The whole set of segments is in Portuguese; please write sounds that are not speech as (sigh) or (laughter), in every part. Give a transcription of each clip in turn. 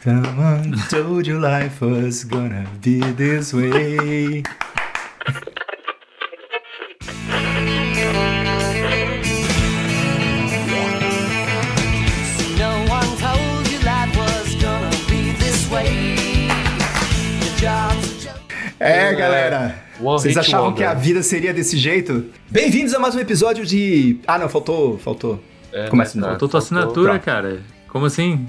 Someone told you life was gonna be this way. No one told you life was gonna be this way. The job's a joke. É, galera. One Vocês achavam Wonder. que a vida seria desse jeito? Bem-vindos a mais um episódio de. Ah, não, faltou. Faltou. É, né, de novo. cara? Faltou tua assinatura, Pronto. cara. Como assim?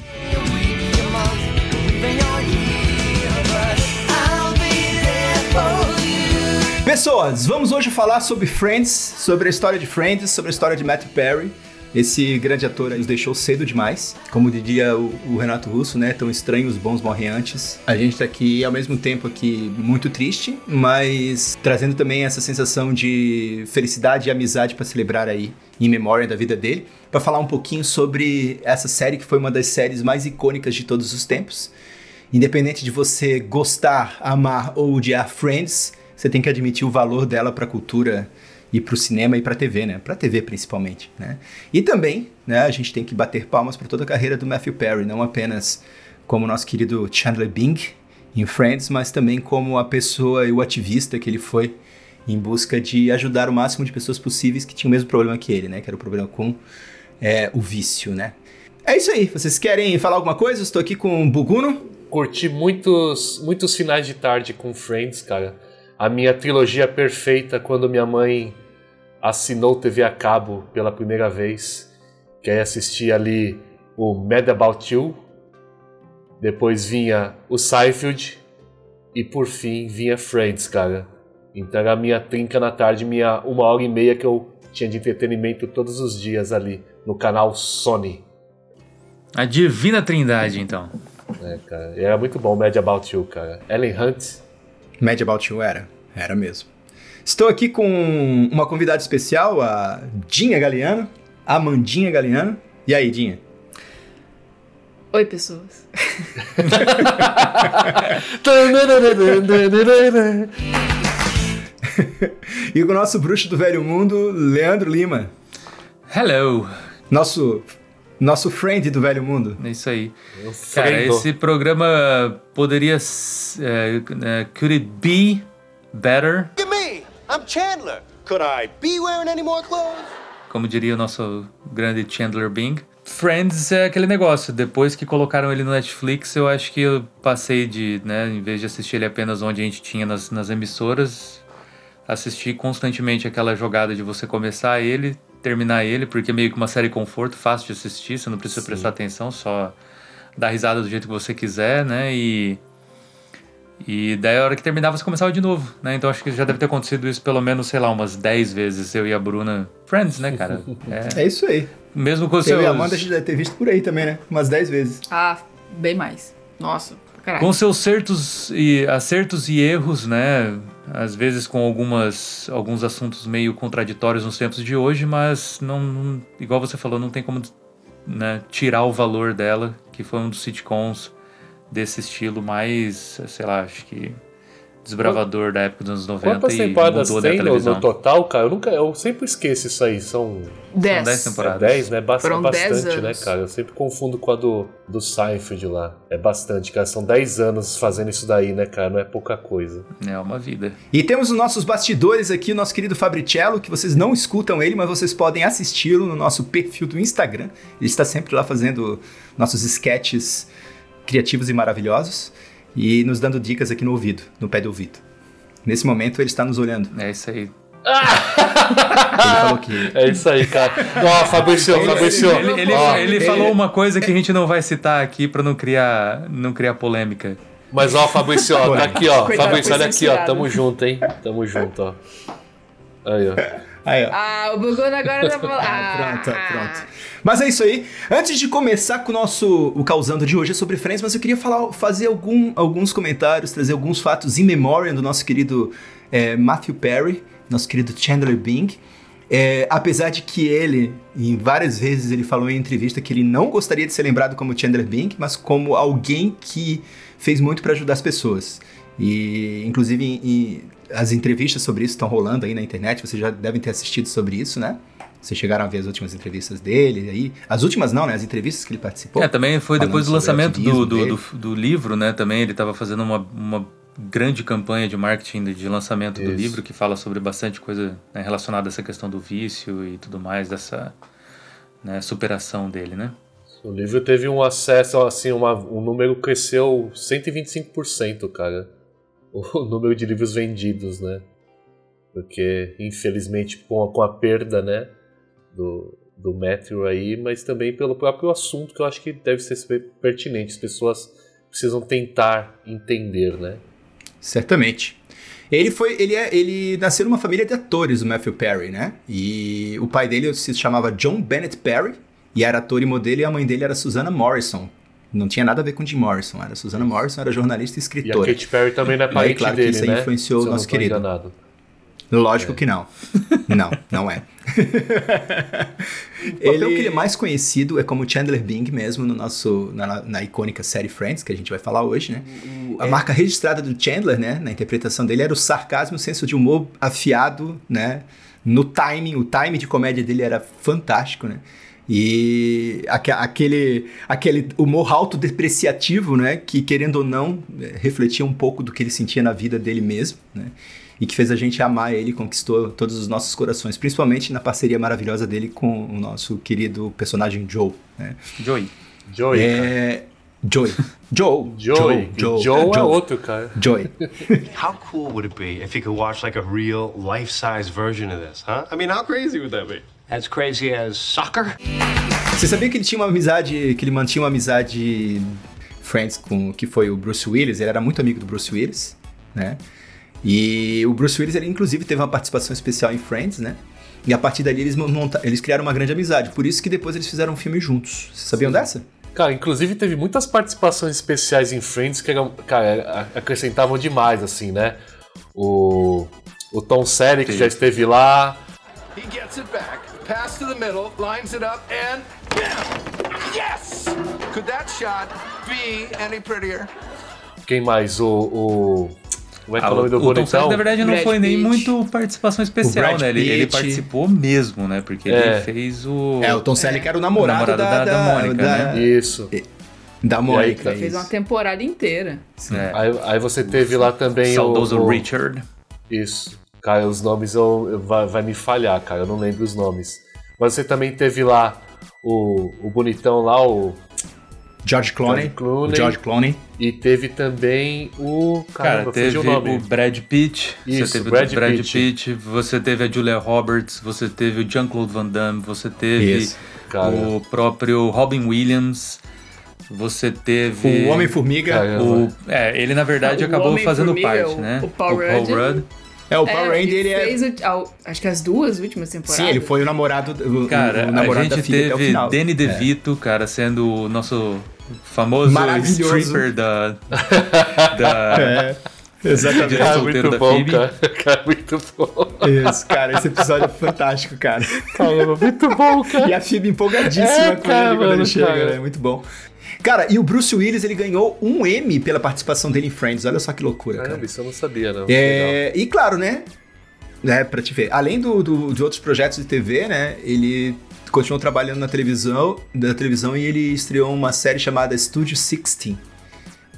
Pessoas, vamos hoje falar sobre Friends, sobre a história de Friends, sobre a história de Matthew Perry. Esse grande ator nos deixou cedo demais. Como diria o, o Renato Russo, né? Tão estranho, os bons morrem antes. A gente tá aqui, ao mesmo tempo, aqui muito triste, mas trazendo também essa sensação de felicidade e amizade para celebrar aí, em memória da vida dele. para falar um pouquinho sobre essa série que foi uma das séries mais icônicas de todos os tempos. Independente de você gostar, amar ou odiar Friends, você tem que admitir o valor dela para a cultura e para o cinema e para a TV, né? Para a TV principalmente, né? E também, né? A gente tem que bater palmas para toda a carreira do Matthew Perry, não apenas como nosso querido Chandler Bing em Friends, mas também como a pessoa e o ativista que ele foi em busca de ajudar o máximo de pessoas possíveis que tinham o mesmo problema que ele, né? Que era o problema com é, o vício, né? É isso aí. Vocês querem falar alguma coisa? Estou aqui com o Buguno. Curti muitos, muitos finais de tarde com Friends, cara. A minha trilogia perfeita quando minha mãe assinou TV a cabo pela primeira vez. Que aí assistia ali o Mad About You. Depois vinha o Seinfeld. E por fim vinha Friends, cara. Então era a minha trinca na tarde, minha uma hora e meia que eu tinha de entretenimento todos os dias ali no canal Sony. A Divina Trindade, então. É, cara. E era muito bom o Mad About You, cara. Ellen Hunt. Mad About You era. Era mesmo. Estou aqui com uma convidada especial, a Dinha Galeano. A Amandinha Galeano. E aí, Dinha? Oi, pessoas. (laughs) (laughs) E com o nosso bruxo do velho mundo, Leandro Lima. Hello! Nosso, nosso friend do velho mundo. É isso aí. Eu Cara, esse programa poderia. é, é, could it be better? Look at me. I'm Chandler. Could I be wearing any more clothes? Como diria o nosso grande Chandler Bing. Friends é aquele negócio. Depois que colocaram ele no Netflix, eu acho que eu passei de, né, em vez de assistir ele apenas onde a gente tinha nas, nas emissoras, assistir constantemente aquela jogada de você começar ele, terminar ele, porque é meio que uma série conforto, fácil de assistir, você não precisa prestar atenção, só dar risada do jeito que você quiser, né? E. E daí a hora que terminava você começava de novo, né? Então acho que já deve ter acontecido isso pelo menos, sei lá, umas 10 vezes, eu e a Bruna. Friends, né, cara? (laughs) É, É isso aí. mesmo com Eu seus, e a Amanda a gente deve ter visto por aí também, né? Umas 10 vezes. Ah, bem mais. Nossa, caralho. com seus certos e acertos e erros, né? Às vezes com algumas alguns assuntos meio contraditórios nos tempos de hoje, mas não, não- igual você falou, não tem como né, tirar o valor dela, que foi um dos sitcoms desse estilo mais, sei lá, acho que desbravador da época dos anos 90 Quantas e temporadas mudou da tem no, televisão. no total, cara? Eu, nunca, eu sempre esqueço isso aí. São Dez. dez temporadas. é 10, né? Bast Foram bastante, né, cara? Eu sempre confundo com a do, do Seinfeld lá. É bastante, cara. São 10 anos fazendo isso daí, né, cara? Não é pouca coisa. É uma vida. E temos os nossos bastidores aqui, o nosso querido Fabricello, que vocês não escutam ele, mas vocês podem assisti-lo no nosso perfil do Instagram. Ele está sempre lá fazendo nossos sketches criativos e maravilhosos e nos dando dicas aqui no ouvido, no pé do ouvido. Nesse momento ele está nos olhando. É isso aí. Ele falou que (laughs) É isso aí, cara. Ó, Fabrício, Fabrício. Ele, ele- ó, ele falou uma coisa que a gente não vai citar aqui pra não criar, não criar polêmica. Mas ó, Fabrício, ó, tá aqui, ó. Coitado, Fabrício, olha aqui, ó. Tamo junto, hein? Tamo junto, ó. Aí, ó. Aí, ó. Ah, o Bugano agora tá falando. (laughs) Ah, pronto, pronto. Mas é isso aí. Antes de começar com o nosso o causando de hoje é sobre Friends, mas eu queria falar, fazer algum, alguns comentários, trazer alguns fatos in memoriam do nosso querido é, Matthew Perry, nosso querido Chandler Bing. É, apesar de que ele, em várias vezes, ele falou em entrevista que ele não gostaria de ser lembrado como Chandler Bing, mas como alguém que fez muito para ajudar as pessoas. E, inclusive, em- em- as entrevistas sobre isso estão rolando aí na internet, vocês já devem ter assistido sobre isso, né? Vocês chegaram a ver as últimas entrevistas dele aí? As últimas não, né? As entrevistas que ele participou. É, também foi depois do lançamento do, do, do, do livro, né? Também ele estava fazendo uma, uma grande campanha de marketing de, de lançamento do Isso. livro que fala sobre bastante coisa né, relacionada a essa questão do vício e tudo mais, dessa né, superação dele, né? O livro teve um acesso, assim, uma, o número cresceu 125%, cara. (laughs) O número de livros vendidos, né? Porque, infelizmente, com a, com a perda, né? Do, do Matthew aí, mas também pelo próprio assunto que eu acho que deve ser pertinente. As pessoas precisam tentar entender, né? Certamente. Ele foi, ele é, ele nasceu numa família de atores, o Matthew Perry, né? E o pai dele se chamava John Bennett Perry e era ator e modelo e a mãe dele era Susana Morrison. Não tinha nada a ver com Jim Morrison, era Susana Morrison, era jornalista e E a escritora. Katy Perry também não é E aí, parente claro que dele, isso aí né? influenciou o nosso querido. enganado. Lógico que não. (laughs) Não, não é. (laughs) o papel que ele é mais conhecido é como Chandler Bing mesmo no nosso, na, na icônica série Friends, que a gente vai falar hoje, né? Uhum. A marca registrada do Chandler, né, na interpretação dele, era o sarcasmo, o senso de humor afiado, né? No timing, o timing de comédia dele era fantástico, né? E aque- aquele, aquele humor autodepreciativo, né? Que, querendo ou não, eh, refletia um pouco do que ele sentia na vida dele mesmo, né? E que fez a gente amar ele, conquistou todos os nossos corações, principalmente na parceria maravilhosa dele com o nosso querido personagem Joe, né? Joey. Joey, cara. É... Joey. Joe. (laughs) Joey. Joe. Joe, Joe. é outro, cara. Joey. (laughs) How cool would it be if you could watch like a real life-size version of this, huh? I mean, how crazy would that be? As crazy as soccer? Você sabia que ele tinha uma amizade, que ele mantinha uma amizade friends com que foi o Bruce Willis, ele era muito amigo do Bruce Willis, né? E o Bruce Willis, ele inclusive teve uma participação especial em Friends, né? E a partir dali eles, monta- eles criaram uma grande amizade, por isso que depois eles fizeram um filme juntos. Vocês sabiam dessa? Cara, inclusive teve muitas participações especiais em Friends que eram, cara, acrescentavam demais, assim, né? O, o Tom Selleck que já esteve lá. He gets it back, pass to the middle, lines it up, and yes! Could that shot be any prettier? Quem mais? O. o como é que é Ah, o nome do o Tom bonitão? Na verdade, não Brad foi nem Pitt. muito participação especial, né? Ele, ele participou mesmo, né? Porque É. ele fez o... É, o Tom Selleck era o namorado, namorado da, da- da Mônica, da, né? Isso. da Mônica. cara? Fez uma temporada inteira. É, Aí, aí você teve lá também saudoso o, o. Richard. Isso. Cara, os nomes eu, vai, vai me falhar, cara. Eu não lembro os nomes. Mas você também teve lá o, o bonitão lá, o. George Clooney. George Clooney. O George Clooney. E teve também o. Cara, Caramba, teve fugiu o nome. o Brad Pitt, Isso, você teve Brad o Brad Pitt. Pitt. você teve a Julia Roberts, você teve o Jean-Claude Van Damme, você teve Isso. Cara. o próprio Robin Williams, você teve... O Homem-Formiga. O- É, ele na verdade O acabou fazendo parte, o- né? o Paul Rudd. Rudd. É, o Power É, Ranger, ele é... fez o- ao- acho que as duas últimas temporadas. Sim, ele foi o namorado, o, Cara, o a namorado da gente filha até o teve final. Danny DeVito, cara, sendo o nosso famoso stripper da... (laughs) da É, exatamente. Cara, muito da bom, cara. Cara, muito bom. Isso, cara, esse episódio é fantástico, cara. Caramba, muito bom, cara. E a Phoebe empolgadíssima É, com cara, ele quando mano, ele chega, cara. né? Muito bom. Cara, e o Bruce Willis, ele ganhou um Emmy pela participação dele em Friends. Olha só que loucura, cara. Isso eu não sabia, não. É, e claro, né? né pra te ver, além do, do- de outros projetos de TV, né? Ele continuou trabalhando na televisão, da televisão e ele estreou uma série chamada Studio 16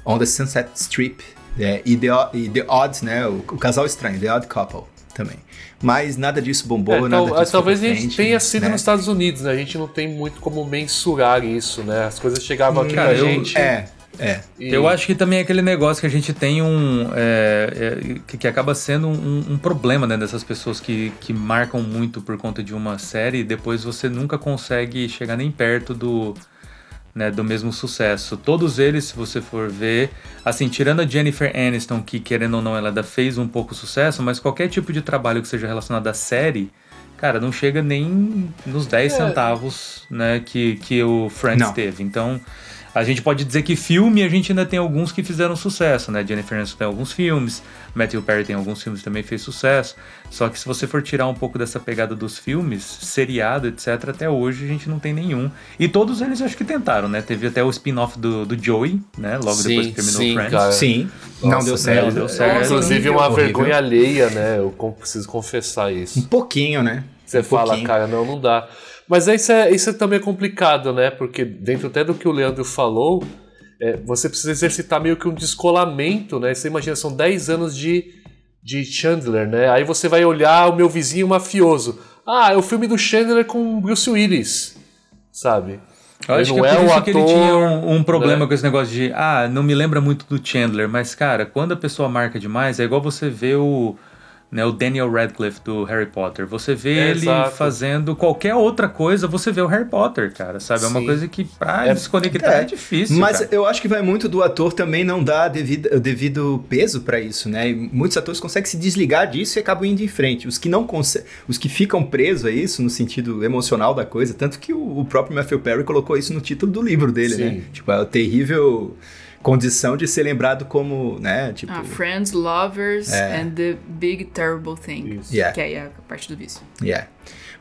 on the Sunset Strip. é, e, The, e The Odd, né? O, o casal estranho, The Odd Couple também. Mas nada disso bombou, É, nada tal- disso talvez a gente tenha sido né? nos Estados Unidos, né? A gente não tem muito como mensurar isso, né? As coisas chegavam aqui Cara, pra eu- gente. É, é. e- Eu acho que também é aquele negócio que a gente tem um. é, é, que, que acaba sendo um, um problema, né? Dessas pessoas que, que marcam muito por conta de uma série e depois você nunca consegue chegar nem perto do. Né, do mesmo sucesso. Todos eles, se você for ver, assim, tirando a Jennifer Aniston, que querendo ou não, ela ainda fez um pouco sucesso, mas qualquer tipo de trabalho que seja relacionado à série, cara, não chega nem nos 10 centavos, né, que, que o Friends Não. teve. Então, a gente pode dizer que filme a gente ainda tem alguns que fizeram sucesso, né? Jennifer Aniston tem alguns filmes, Matthew Perry tem alguns filmes que também fez sucesso. Só que se você for tirar um pouco dessa pegada dos filmes, seriado, etc., até hoje a gente não tem nenhum. E todos eles acho que tentaram, né? Teve até o spin-off do, do Joey, né? Logo Sim, depois que terminou sim, Friends. cara. Sim, não Nossa, deu certo. não deu certo. Inclusive uma Horrível. vergonha alheia, né? Eu preciso confessar Um isso. pouquinho, né? Você Um fala, pouquinho. cara, não, não dá. Mas é, isso, é, isso também é complicado, né? Porque dentro até do que o Leandro falou, é, você precisa exercitar meio que um descolamento, né? Você imagina, são 10 anos de, de Chandler, né? Aí você vai olhar o meu vizinho mafioso. Ah, é o filme do Chandler com Bruce Willis, sabe? Eu acho Ele que é por é o isso que ele ator, tinha um, um problema né? com esse negócio de, ah, não me lembra muito do Chandler, mas cara, quando a pessoa marca demais, é igual você vê o, né, o Daniel Radcliffe do Harry Potter. Você vê É, ele exato. fazendo qualquer outra coisa, você vê o Harry Potter, cara, sabe? É uma Sim. coisa que pra É- desconectar é, difícil. Mas cara. eu acho que vai muito do ator também não dar devido, o devido peso pra isso, né? E muitos atores conseguem se desligar disso e acabam indo em frente. Os que não conseguem, os que ficam presos a isso no sentido emocional da coisa, tanto que o, o próprio Matthew Perry colocou isso no título do livro dele, Sim. né? Tipo, a terrível condição de ser lembrado como, né, tipo, Ah, Friends, Lovers É. and the Big Terrible Thing. Isso. Yeah. Que aí é a parte do vício. Yeah.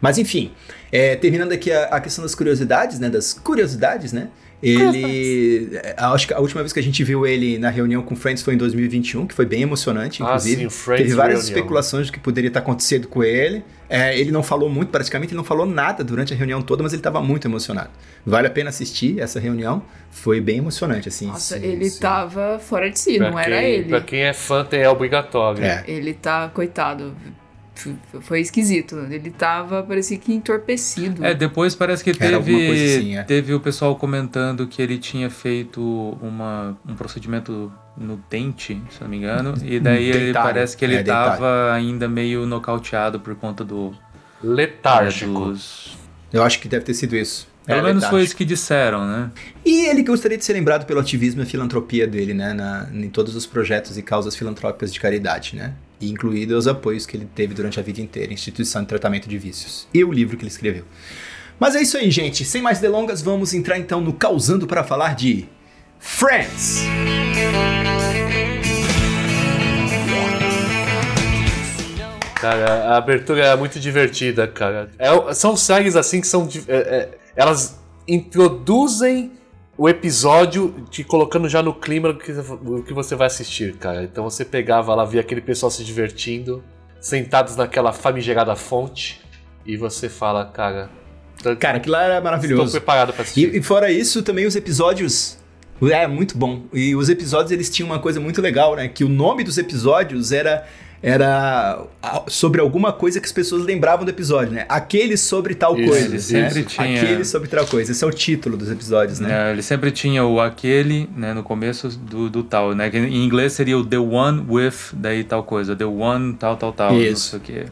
Mas enfim, é, terminando aqui a, a questão das curiosidades, né? Das curiosidades, né? Ele. é, Acho que a última vez que a gente viu ele na reunião com Friends foi em 2021, que foi bem emocionante, Ah, inclusive. sim, o Friends Teve várias reunião. especulações do que poderia estar acontecendo com ele. É, ele não falou muito, praticamente ele não falou nada durante a reunião toda, mas ele estava muito emocionado. Vale a pena assistir essa reunião. Foi bem emocionante, assim. Nossa, Sim, ele sim. tava fora de si, Pra não quem, era ele. Pra quem é fã, tem é obrigatório. É. Ele tá, coitado. Foi esquisito. Ele tava, parecia que entorpecido. É, depois parece que Era alguma coisa teve, assim, é. teve o pessoal comentando que ele tinha feito uma, um procedimento no dente, se não me engano, e daí ele, parece que ele É, tava ainda meio nocauteado por conta do... Letárgico. dos- Eu acho que deve ter sido isso. Pelo É, menos foi isso que disseram, né? E ele gostaria de ser lembrado pelo ativismo e filantropia dele, né? Na, em todos os projetos e causas filantrópicas de caridade, né? E incluído os apoios que ele teve durante a vida inteira, instituição de tratamento de vícios. E o livro que ele escreveu. Mas é isso aí, gente. Sem mais delongas, vamos entrar então no Causando para falar de Friends. Cara, a abertura é muito divertida, cara. É- são séries assim que são. é- é- elas introduzem o episódio te colocando já no clima do que, do que você vai assistir, cara. Então você pegava lá, via aquele pessoal se divertindo, sentados naquela famigerada fonte, e você fala, cara. Cara, aquilo lá era Estou maravilhoso. preparado pra assistir. E, e fora isso, também os episódios. É, muito bom. E os episódios, eles tinham uma coisa muito legal, né? Que o nome dos episódios era. Era sobre alguma coisa que as pessoas lembravam do episódio, né? Aquele sobre tal Isso, coisa. ele né? sempre tinha- Aquele sobre tal coisa. Esse é o título dos episódios, né? É, ele sempre tinha o aquele, né, no começo do, do tal, né? Que em inglês seria o the one with, daí tal coisa, the one tal, tal, tal, não Isso. sei o quê.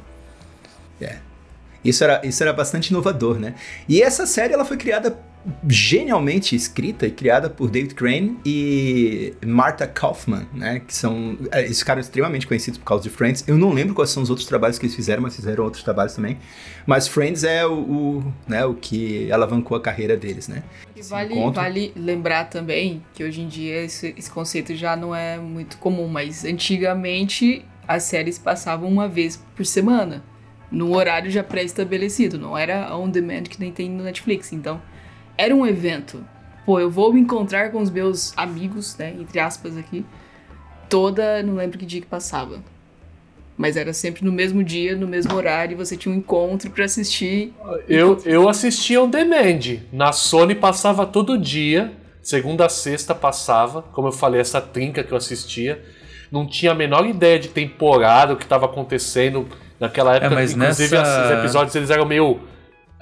Isso era, isso era bastante inovador, né? E essa série ela foi criada genialmente escrita e criada por David Crane e Martha Kaufman, né? Que são é, esses caras extremamente conhecidos por causa de Friends. Eu não lembro quais são os outros trabalhos que eles fizeram, mas fizeram outros trabalhos também. Mas Friends é o, o, né, o que alavancou a carreira deles, né? E vale, encontro. vale lembrar também que hoje em dia esse, esse conceito já não é muito comum, mas antigamente as séries passavam uma vez por semana, num horário já pré-estabelecido, não era on demand que nem tem no Netflix. Então, era um evento. Pô, eu vou me encontrar com os meus amigos, né, entre aspas aqui, toda, não lembro que dia que passava. Mas era sempre no mesmo dia, no mesmo horário, e você tinha um encontro pra assistir. Eu, eu assistia on demand. Na Sony passava todo dia, segunda a sexta passava. Como eu falei, essa trinca que eu assistia. Não tinha a menor ideia de temporada, o que estava acontecendo naquela época. mas Inclusive, nessa- os episódios eles eram meio.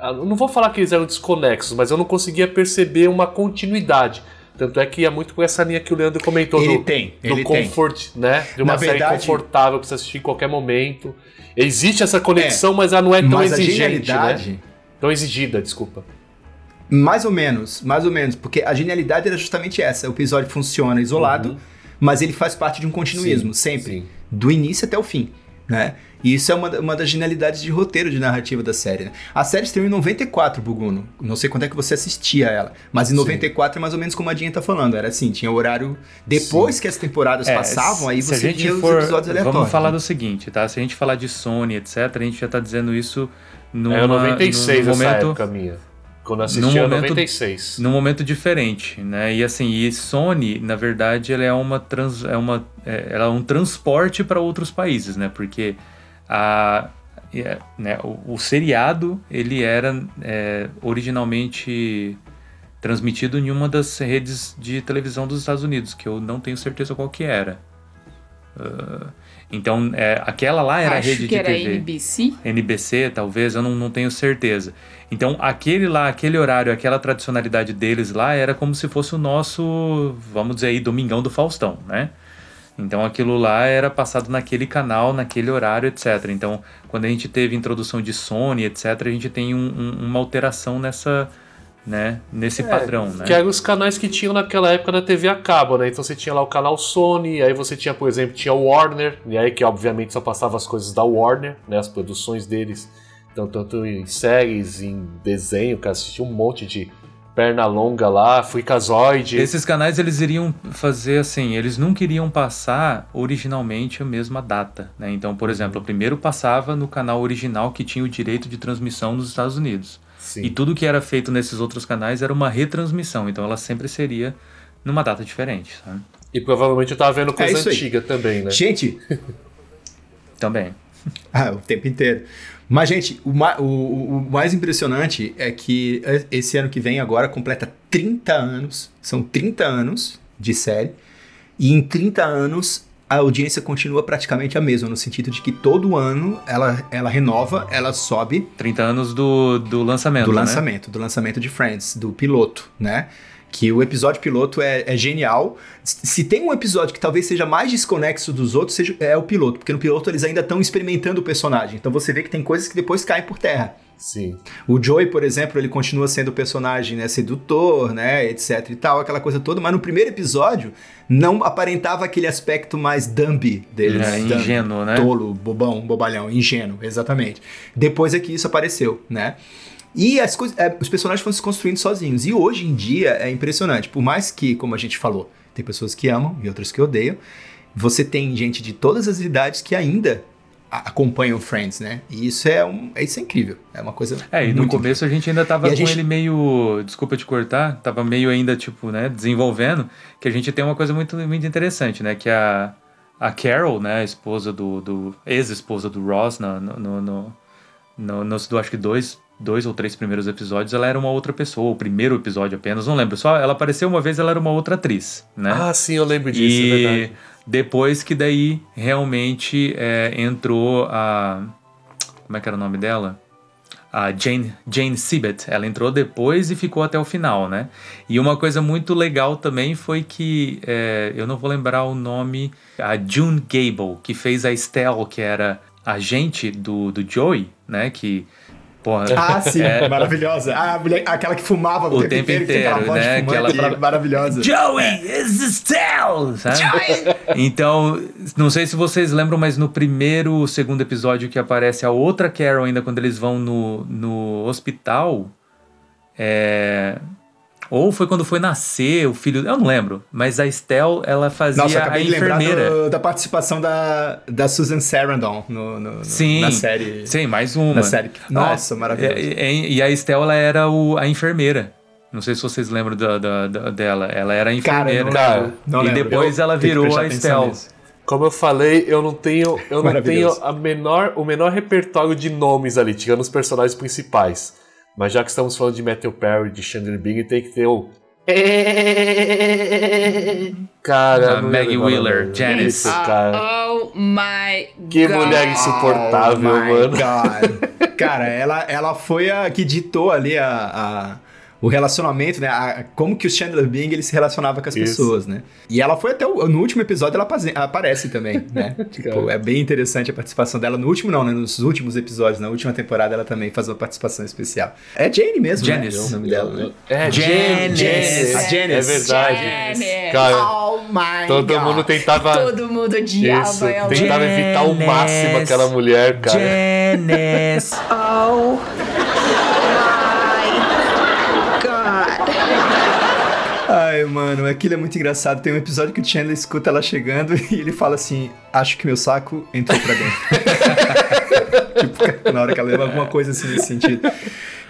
Ah, não vou falar que eles eram desconexos, mas eu não conseguia perceber uma continuidade. Tanto é que ia muito por essa linha que o Leandro comentou Ele do, tem, do ele tem. comfort, né? De uma Na série verdade- confortável pra você assistir em qualquer momento. Existe essa conexão, mas ela não é tão exigente, né? Tão exigida, desculpa. Mais ou menos, mais ou menos, porque a genialidade era justamente essa. O episódio funciona isolado, mas ele faz parte de um continuismo, Uhum. Sim, sempre. sim. Do início até o fim, né? E isso é uma, uma das genialidades de roteiro de narrativa da série. né? A série estreou em 94, Buguno. Não sei quando é que você assistia ela, mas em 94 é mais ou menos como a Dinha tá falando. Era assim, tinha horário... Depois que as temporadas É, passavam, aí se a você gente via os for- episódios aleatórios. Vamos falar né? do seguinte, tá? Se a gente falar de Sony, etc., a gente já tá dizendo isso numa, é 96 num essa momento, época minha. Quando eu num era momento- 96. num momento diferente, né? E assim, e Sony, na verdade, ela é uma trans, é uma é, ela é um transporte para outros países, né? Porque a é, né, o, o seriado ele era é, originalmente transmitido em uma das redes de televisão dos Estados Unidos, que eu não tenho certeza qual que era. Ah, então, é, aquela lá era a Acho rede que de era TV. NBC. NBC, talvez, eu não, não tenho certeza. Então, aquele lá, aquele horário, aquela tradicionalidade deles lá era como se fosse o nosso, vamos dizer aí, Domingão do Faustão, né? Então, aquilo lá era passado naquele canal, naquele horário, etc. Então, quando a gente teve introdução de Sony, etc., a gente tem um- um- uma alteração nessa, né, nesse padrão, né? Que eram os canais que tinham naquela época na TV a cabo, né? Então você tinha lá o canal Sony, aí você tinha, por exemplo, tinha o Warner, e aí que obviamente só passava as coisas da Warner, né? As produções deles. Então, tanto em séries, em desenho, cara, assistia um monte de perna longa lá, Freakazoid. Esses canais eles iriam fazer assim, eles não queriam passar originalmente a mesma data, né? Então, por exemplo, o primeiro passava no canal original que tinha o direito de transmissão nos Estados Unidos. Sim. E tudo que era feito nesses outros canais era uma retransmissão, então ela sempre seria numa data diferente, sabe? E provavelmente eu tava vendo coisa É isso aí. antiga também, né? Gente, (laughs) Também. (laughs) Ah, o tempo inteiro. Mas, gente, o, ma- o- o- mais impressionante é que esse ano que vem agora completa 30 anos. São 30 anos de série. E em 30 anos a audiência continua praticamente a mesma, no sentido de que todo ano ela, ela renova, ela sobe 30 anos do, do lançamento, do né? lançamento, do lançamento de Friends, do piloto, né? Que o episódio piloto é, é genial. Se se tem um episódio que talvez seja mais desconexo dos outros, seja, é o piloto, porque no piloto eles ainda estão experimentando o personagem. Então você vê que tem coisas que depois caem por terra. Sim. O Joey, por exemplo, ele continua sendo o personagem né, sedutor, né, etc e tal, aquela coisa toda, mas no primeiro episódio não aparentava aquele aspecto mais dumb dele, É, ingênuo, né? Tolo, bobão, bobalhão, ingênuo, exatamente. Depois é que isso apareceu, né? E as coisas, é, os personagens foram se construindo sozinhos. E hoje em dia é impressionante. Por mais que, como a gente falou, tem pessoas que amam e outras que odeiam, você tem gente de todas as idades que ainda acompanham Friends, né? E isso é, um, isso é incrível. É uma coisa. É, e no começo a gente ainda tava E com gente- ele meio. Desculpa te cortar, tava meio ainda, tipo, né, desenvolvendo, que a gente tem uma coisa muito, muito interessante, né? Que a, a Carol, né, a esposa do. do ex-esposa do Ross, no, no, no, no, no, acho que dois, dois ou três primeiros episódios, ela era uma outra pessoa, o primeiro episódio apenas, não lembro. Só ela apareceu uma vez, ela era uma outra atriz, né? Ah, sim, eu lembro disso, é E verdade. Depois que daí realmente é, entrou a. Como é que era o nome dela? A Jane, Jane Sibbett. Ela entrou depois e ficou até o final, né? E uma coisa muito legal também foi que. é, eu não vou lembrar o nome. A June Gable, que fez a Estelle, que era agente do, do Joey, né? Que. Porra, Ah, sim, é, maravilhosa. Ah, a mulher, aquela que fumava O tempo e tem aquela inteiro, de né? fumante, Que ela falava, maravilhosa. Joey, is Estelle! Sabe? Então, não sei se vocês lembram, mas no primeiro, segundo episódio que aparece a outra Carol ainda quando eles vão no, no hospital, é... Ou foi quando foi nascer o filho... Eu não lembro, mas a Estelle, ela fazia Nossa, eu a acabei de lembrar enfermeira. do- da participação da, da Susan Sarandon no, no- no- Sim, na série. sim, mais uma. Na série. Nossa, Ah, maravilhoso. E, e- e a Estelle, ela era o, a enfermeira. Não sei se vocês lembram da, da- da- dela. Ela era a Cara, enfermeira. não Cara, lembro, não e lembro. depois Eu ela virou a Estelle. Como eu falei, eu não tenho, eu não tenho a menor, o menor repertório de nomes ali, tirando os personagens principais. Mas já que estamos falando de Matthew Perry, de Chandler Bing, tem que ter o. Cara, não Maggie Wheeler, nome. Janice. Isso, cara. Oh my Que God. mulher insuportável, Oh my mano. God. Cara, ela, ela foi a que ditou ali a, a- o relacionamento, né? A- como que o Chandler Bing ele se relacionava com as Isso. pessoas, né? E ela foi até o, no último episódio ela aparece também, né? (laughs) tipo, é bem interessante a participação dela no último não, né? Nos últimos episódios, na última temporada ela também faz uma participação especial. É Jane mesmo, Janice. né? O nome dela, né? É, Janice. Janice. A Janice. É verdade. Janice. Cara, Oh my todo God. mundo tentava. Todo mundo odiava Isso, ela. tentava evitar ao Janice. máximo aquela mulher, cara. Janice. (laughs) Oh my god. Ai, mano, aquilo é muito engraçado. Tem um episódio que o Chandler escuta ela chegando (laughs) e ele fala assim: Acho que meu saco entrou pra dentro. (laughs) tipo, na hora que ela leva alguma coisa assim nesse sentido.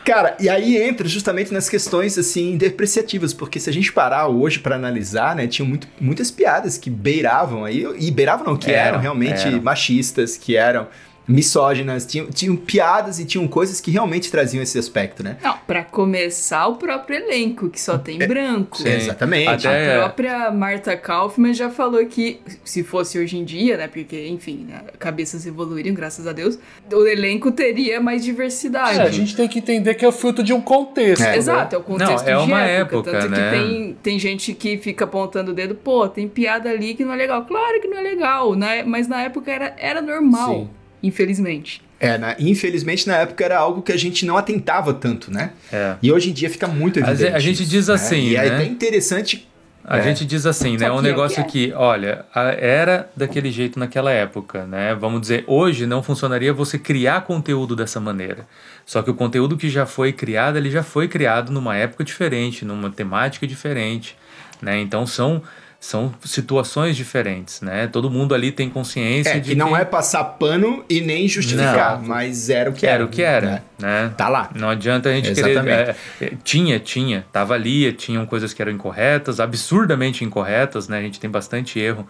Cara, e aí entra justamente nas questões assim depreciativas, porque se a gente parar hoje pra analisar, né, tinham muito, muitas piadas que beiravam aí, e beiravam não, que eram, Eram, realmente eram. machistas, que eram misóginas, tinham, tinham piadas e tinham coisas que realmente traziam esse aspecto, né? Não, pra começar, o próprio elenco, que só tem branco. Sim. Exatamente. Até- A própria Martha Kaufman já falou que, se fosse hoje em dia, né? Porque, enfim, né, cabeças evoluíram, graças a Deus, o elenco teria mais diversidade. É, a gente tem que entender que é fruto de um contexto. É. né? Exato, é o contexto Não, é de uma época. época, Tanto né? que tem, tem gente que fica apontando o dedo, pô, tem piada ali que não é legal. Claro que não é legal, né? Mas na época era, era normal, Sim. Infelizmente. É, na- infelizmente na época era algo que a gente não atentava tanto, né? É. E hoje em dia fica muito A evidente. a gente isso, diz né? assim, E é né? até interessante. A É. gente diz assim, né? Um é o negócio que que, olha, a- era daquele jeito naquela época, né? Vamos dizer, hoje não funcionaria você criar conteúdo dessa maneira. Só que o conteúdo que já foi criado, ele já foi criado numa época diferente, numa temática diferente, né? Então são são situações diferentes, né? Todo mundo ali tem consciência É, de que não é passar pano e nem justificar, Não. mas era o que era era. o que era, né? né? Tá lá. Não adianta a gente Exatamente. querer. é, é, tinha, tinha. Tava ali, tinham coisas que eram incorretas, absurdamente incorretas, né? A gente tem bastante erro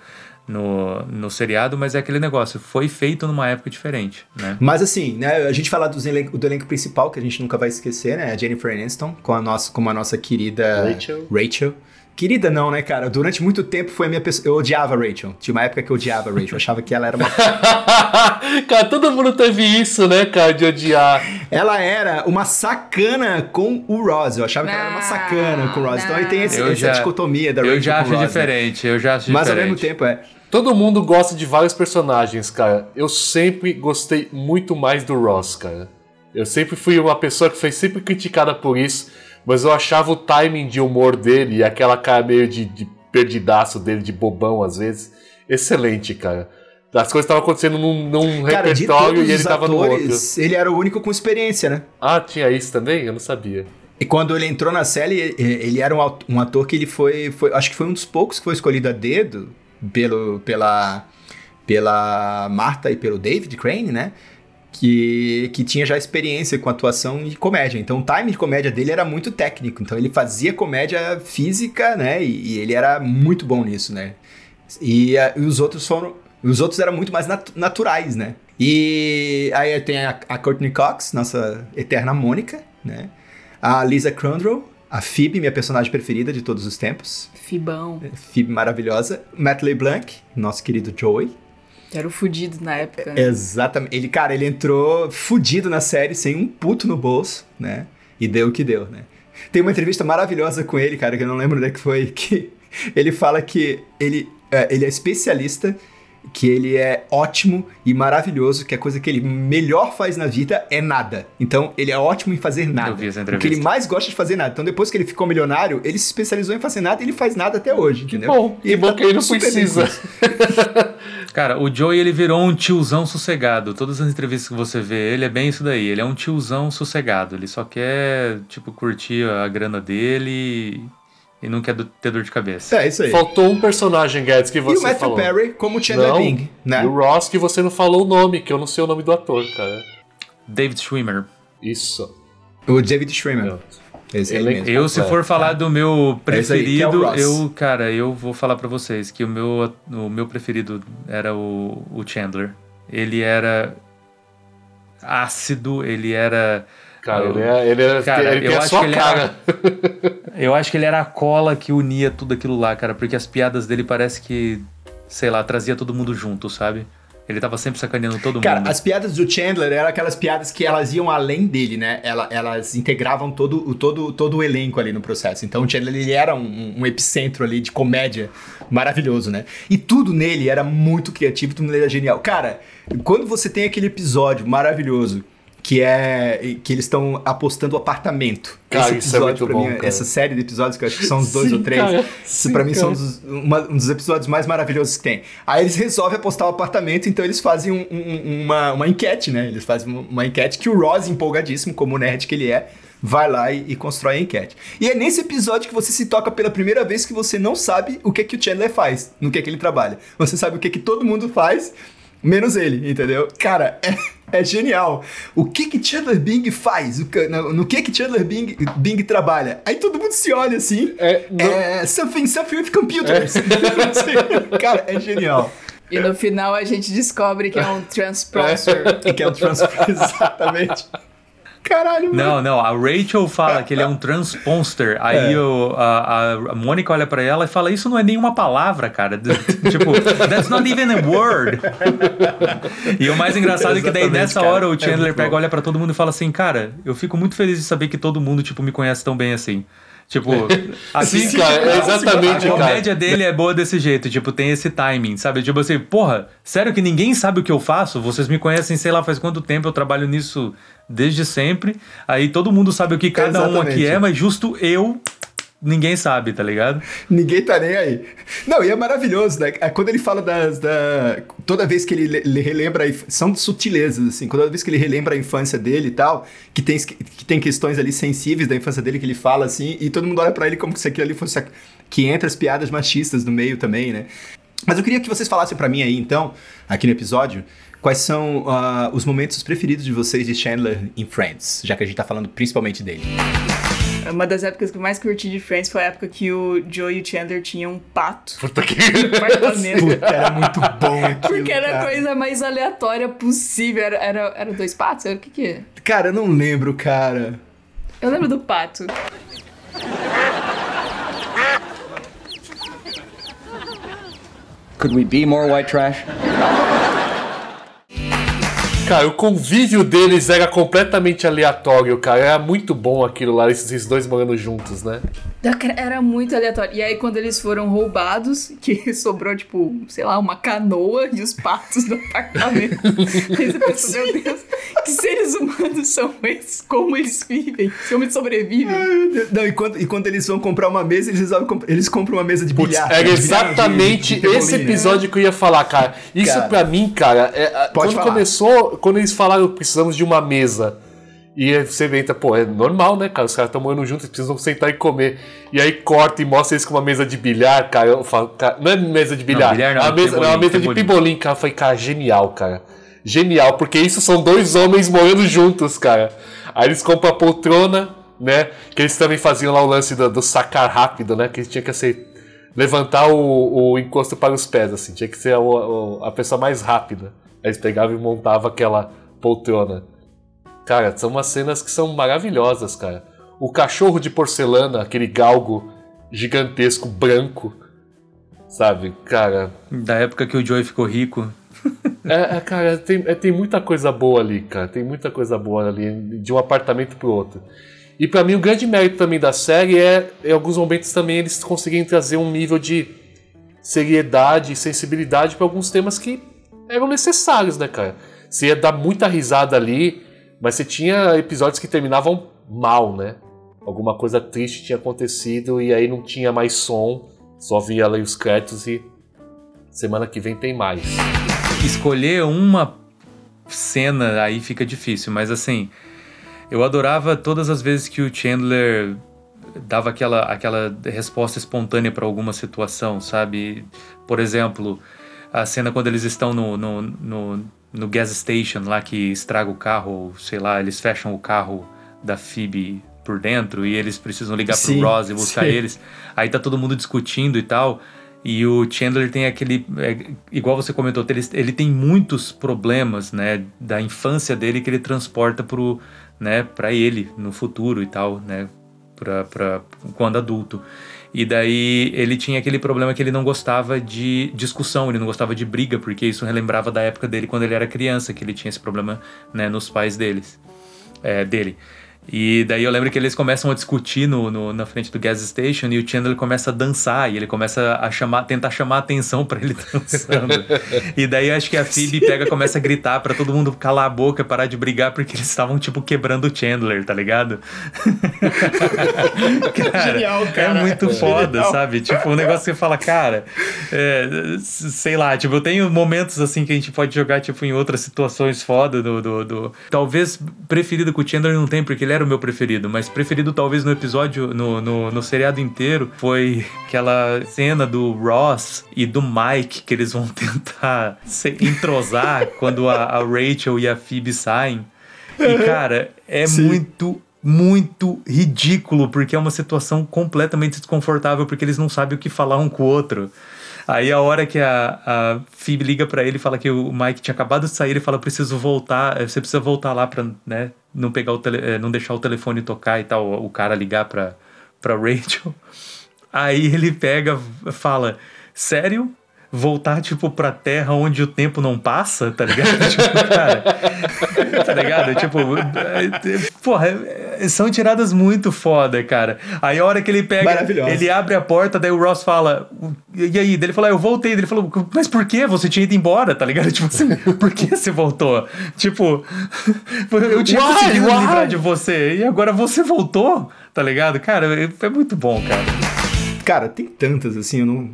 no, no seriado, mas é aquele negócio, foi feito numa época diferente, né? Mas assim, né, a gente falar dos elenco, do elenco principal, que a gente nunca vai esquecer, né? A Jennifer Aniston, com a nossa, como a nossa querida Rachel. Rachel. Querida não, né, cara? Durante muito tempo foi a minha pessoa. Eu odiava a Rachel. Tinha uma época que eu odiava a Rachel. Eu achava que ela era uma. (laughs) cara, todo mundo teve isso, né, cara, de odiar. ela era uma sacana com o Ross. Eu achava que ela era uma sacana com o Ross. Então aí tem esse, Eu essa já- dicotomia da Rachel Eu já com acho Ross, né? diferente, eu já acho Mas ao diferente. mesmo tempo é. Todo mundo gosta de vários personagens, cara. Eu sempre gostei muito mais do Ross, cara. Eu sempre fui uma pessoa que foi sempre criticada por isso, mas eu achava o timing de humor dele e aquela cara meio de, de perdidaço dele, de bobão às vezes, excelente, cara. As coisas estavam acontecendo num, num Cara, repertório e ele os tava no outro. ele era o único com experiência, né? Ah, tinha isso também? Eu não sabia. E quando ele entrou na série, ele era um ator que ele foi, foi- Acho que foi um dos poucos que foi escolhido a dedo pelo, pela, pela Martha e pelo David Crane, né? Que, que tinha já experiência com atuação e comédia. Então o time de comédia dele era muito técnico. Então ele fazia comédia física, né? E, e ele era muito bom nisso, né? E, ah, e os outros foram. Os outros eram muito mais nat- naturais, né? E aí tem a, a Courtney Cox, nossa eterna Mônica, né? A Lisa Crandall, a Phoebe, minha personagem preferida de todos os tempos. Fibão. Phoebe maravilhosa. Matt LeBlanc, nosso querido Joey. Era o fudido na época. né? Exatamente. Ele, cara, ele entrou fudido na série, sem um puto no bolso, né? E deu o que deu, né? Tem uma entrevista maravilhosa com ele, cara, que eu não lembro onde é que foi, (laughs) que ele fala que ele é, ele é especialista, que ele é ótimo e maravilhoso, que a coisa que ele melhor faz na vida é nada. Então, ele é ótimo em fazer nada. Eu vi essa o que ele entrevista. mais gosta de fazer nada. Então, depois que ele ficou milionário, ele se especializou em fazer nada e ele faz nada até hoje, entendeu? bom, E que bom tá que ele não precisa. (laughs) Cara, o Joey ele virou um tiozão sossegado. Todas as entrevistas que você vê, ele é bem isso daí. Ele é um tiozão sossegado. Ele só quer, tipo, curtir a grana dele e não quer ter dor de cabeça. É, isso aí. Faltou um personagem, Guedes, que E você o Matthew falou. Perry como Chandler Não, Bing, né? E o Ross, que você não falou o nome, que eu não sei o nome do ator, cara. David Schwimmer. Isso. O David Schwimmer. Mesmo. Eu, se for falar do meu É é preferido, eu, cara, eu vou falar pra vocês que o meu, o meu preferido era o, o Chandler. Ele era ácido, ele era. Cara, eu, ele, é, ele, é, Cara, ele tem eu a acho sua que ele cara. (laughs) eu acho que ele era a cola que unia tudo aquilo lá, cara, porque as piadas dele parece que, sei lá, trazia todo mundo junto, sabe? Ele tava sempre sacaneando todo Cara, mundo. as piadas do Chandler eram aquelas piadas que elas iam além dele, né? Ela- elas integravam todo, o- todo, todo o elenco ali no processo. Então o Chandler ele era um, um epicentro ali de comédia maravilhoso, né? E tudo nele era muito criativo, tudo nele era genial. Cara, quando você tem aquele episódio maravilhoso que é que eles estão apostando o apartamento. Cara, Esse isso é episódio, muito pra mim, bom, cara. essa série de episódios que eu acho que são uns dois Sim, ou três. cara. Isso pra mim são cara. dos, uma- um dos episódios mais maravilhosos que tem. Aí eles resolvem apostar o apartamento, então eles fazem um- um- uma, uma enquete, né? Eles fazem uma, enquete que o Ross, empolgadíssimo, como o nerd que ele é, vai lá e, e constrói a enquete. E é nesse episódio que você se toca pela primeira vez que você não sabe o que, que o Chandler faz, no que, que ele trabalha. Você sabe o que, que todo mundo faz, menos ele, entendeu? Cara, é, é genial. O que que Chandler Bing faz? O que- no, no que que Chandler Bing, Bing trabalha? Aí todo mundo se olha assim. É, não- É, something, something with computers. Cara, é genial. E no final a gente descobre que é um transposer. que é o transfer, (laughs) exatamente. Caralho, mano. Não, não, a Rachel fala que ele é um transponster. Aí É. o- a, a Mônica olha pra ela e fala: Isso não é nenhuma palavra, cara. (laughs) tipo, that's not even a word. (laughs) e o mais engraçado é que daí nessa cara. hora o É Chandler muito pega, bom. olha pra todo mundo e fala assim: Cara, eu fico muito feliz de saber que todo mundo, tipo, me conhece tão bem assim. Tipo, assim, Sim, cara, é exatamente, a cara. comédia dele é boa desse jeito, tipo, tem esse timing, sabe? Tipo assim, porra, sério que ninguém sabe o que eu faço? Vocês me conhecem, sei lá, faz quanto tempo eu trabalho nisso desde sempre. Aí todo mundo sabe o que cada um aqui Exatamente. é, mas justo eu, ninguém sabe, tá ligado? Ninguém tá nem aí. Não, e é maravilhoso, né? Quando ele fala das. Da... Toda vez que ele, le- ele relembra. São sutilezas, assim. Toda vez que ele relembra a infância dele e tal, que tem, que tem questões ali sensíveis da infância dele que ele fala assim, e todo mundo olha pra ele como se aquilo ali fosse. a- Que entra as piadas machistas no meio também, né? Mas eu queria que vocês falassem pra mim aí, então, aqui no episódio, quais são ah, os momentos preferidos de vocês de Chandler em Friends, já que a gente tá falando principalmente dele. Uma das épocas que eu mais curti de Friends foi a época que o Joe e o Chandler tinham um pato Puta que. Puta, era muito bom aquilo, Porque era a coisa mais aleatória possível. Era, era, era dois patos? Era o que que é? Cara, eu não lembro, cara. Eu lembro do pato. Could we be more white trash? Cara, o convívio deles era completamente aleatório, cara. Era muito bom aquilo lá, esses dois morando juntos, né? Era muito aleatório. E aí, quando eles foram roubados, que (laughs) sobrou, tipo, sei lá, uma canoa e os patos no apartamento. (laughs) aí você pensa, meu Deus, que seres humanos são esses? Como eles vivem? Como eles sobrevivem? Não, e quando, e quando eles vão comprar uma mesa, eles resolvem comp- eles compram uma mesa de bilhar. Era exatamente De- de- de esse episódio que eu ia falar, cara. Isso Cara. pra mim, cara, é, quando falar. começou, quando eles falaram precisamos de uma mesa. E aí você entra, pô, é normal, né, cara? Os caras estão morando juntos, eles precisam sentar e comer. E aí corta e mostra eles com uma mesa de bilhar, cara. Eu falo, cara, não é mesa de bilhar, bilhar não, é uma mesa, pebolim, é uma mesa de pibolim, cara. Eu falei, cara, genial, cara. Genial, porque isso são dois homens morando juntos, cara. Aí eles compram a poltrona, né? Que eles também faziam lá o lance do, do sacar rápido, né? Que eles tinham que ser, levantar o, o encosto para os pés, assim. Tinha que ser a, o- a pessoa mais rápida. Aí eles pegavam e montavam aquela poltrona. Cara, são umas cenas que são maravilhosas, cara. O cachorro de porcelana, aquele galgo gigantesco branco, sabe? Cara, Da época que o Joey ficou rico. (laughs) é, é, cara, tem, é, tem muita coisa boa ali, cara. Tem muita coisa boa ali, de um apartamento pro outro. E pra mim, o grande mérito também da série é, em alguns momentos também, eles conseguirem trazer um nível de seriedade e sensibilidade pra alguns temas que eram necessários, né, cara? Você ia dar muita risada ali, mas você tinha episódios que terminavam mal, né? Alguma coisa triste tinha acontecido e aí não tinha mais som, só via ali os créditos e semana que vem tem mais. Escolher uma cena aí fica difícil, mas assim, eu adorava todas as vezes que o Chandler dava aquela, aquela resposta espontânea para alguma situação, sabe? Por exemplo, a cena quando eles estão no, no, no, no gas station lá que estraga o carro, ou sei lá, eles fecham o carro da Phoebe por dentro e eles precisam ligar Sim, pro Ross e buscar sim. eles. Aí tá todo mundo discutindo e tal. E o Chandler tem aquele. é, igual você comentou, ele, ele tem muitos problemas, né? Da infância dele que ele transporta pro, né, pra ele no futuro e tal, né? Pra, pra, quando adulto. E daí ele tinha aquele problema que ele não gostava de discussão, ele não gostava de briga, porque isso relembrava da época dele quando ele era criança, que ele tinha esse problema né, nos pais deles, é, dele. E daí eu lembro que eles começam a discutir no, no- na frente do gas station e o Chandler começa a dançar e ele começa a chamar, tentar chamar a atenção pra ele (laughs) dançando. e daí acho que a Phoebe pega, começa a gritar pra todo mundo calar a boca, parar de brigar porque eles estavam tipo quebrando o Chandler, tá ligado? (laughs) cara, Genial, cara. É muito foda, Genial. sabe? Tipo, um negócio que você fala, cara, é, sei lá, tipo, eu tenho momentos assim que a gente pode jogar, tipo, em outras situações foda do, do, do- Talvez preferido com o Chandler não tem, porque ele era o meu preferido, mas preferido talvez no episódio, no, no, no seriado inteiro, foi aquela cena do Ross e do Mike que eles vão (laughs) tentar se entrosar quando a, a Rachel e a Phoebe saem. E, cara, é Sim. muito, muito ridículo, porque é uma situação completamente desconfortável, porque eles não sabem o que falar um com o outro. Aí a hora que a, a Phoebe liga pra ele e fala que o Mike tinha acabado de sair, ele fala, preciso voltar, eh, você precisa voltar lá pra, né, não pegar o tele, eh, não deixar o telefone tocar e tal, o cara ligar pra, pra Rachel. (laughs) Aí ele pega, fala, sério? Voltar, tipo, pra terra onde o tempo não passa, tá ligado? (laughs) tipo, cara, tá ligado? Tipo, é, porra, é, são tiradas muito foda, cara. Aí a hora que ele pega, ele abre a porta, daí o Ross fala, e aí? Daí ele falou, "Ah, eu voltei. Daí ele falou, mas por que? Você tinha ido embora, tá ligado? (laughs) Tipo assim, por que você voltou? Tipo, (laughs) eu tinha Why? conseguido me Why? livrar de você, e agora você voltou, tá ligado? Cara, é é muito bom, cara. Cara, tem tantas, assim, eu não.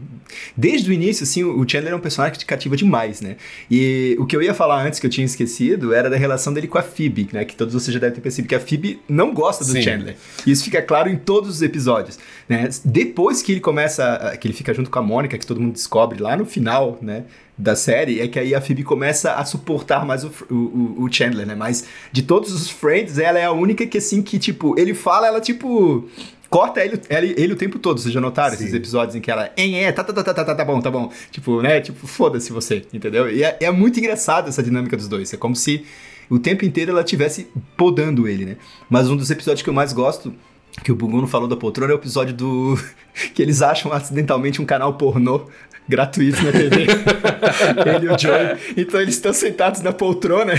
Desde o início, assim, o Chandler é um personagem que te cativa demais, né? E o que eu ia falar antes, que eu tinha esquecido, era da relação dele com a Phoebe, né? Que todos vocês já devem ter percebido que a Phoebe não gosta do Sim. Chandler. E isso fica claro em todos os episódios, né? Depois que ele começa, que ele fica junto com a Mônica, que todo mundo descobre lá no final, né? Da série, é que aí a Phoebe começa a suportar mais o, o, o Chandler, né? Mas de todos os Friends, ela é a única que, assim, que, tipo, ele fala, ela, tipo corta ele, ele, ele o tempo todo. Vocês já notaram esses episódios em que ela, é, tá, tá, tá, tá, tá, tá, bom, tá bom. Tipo, né? Tipo, foda-se você, entendeu? E é, é muito engraçado essa dinâmica dos dois. É como se o tempo inteiro ela estivesse podando ele, né? Mas um dos episódios que eu mais gosto, que o Buguno falou da poltrona, é o episódio do. (laughs) que eles acham acidentalmente um canal pornô gratuito na TV. (laughs) ele e o Joey. Então eles estão sentados na poltrona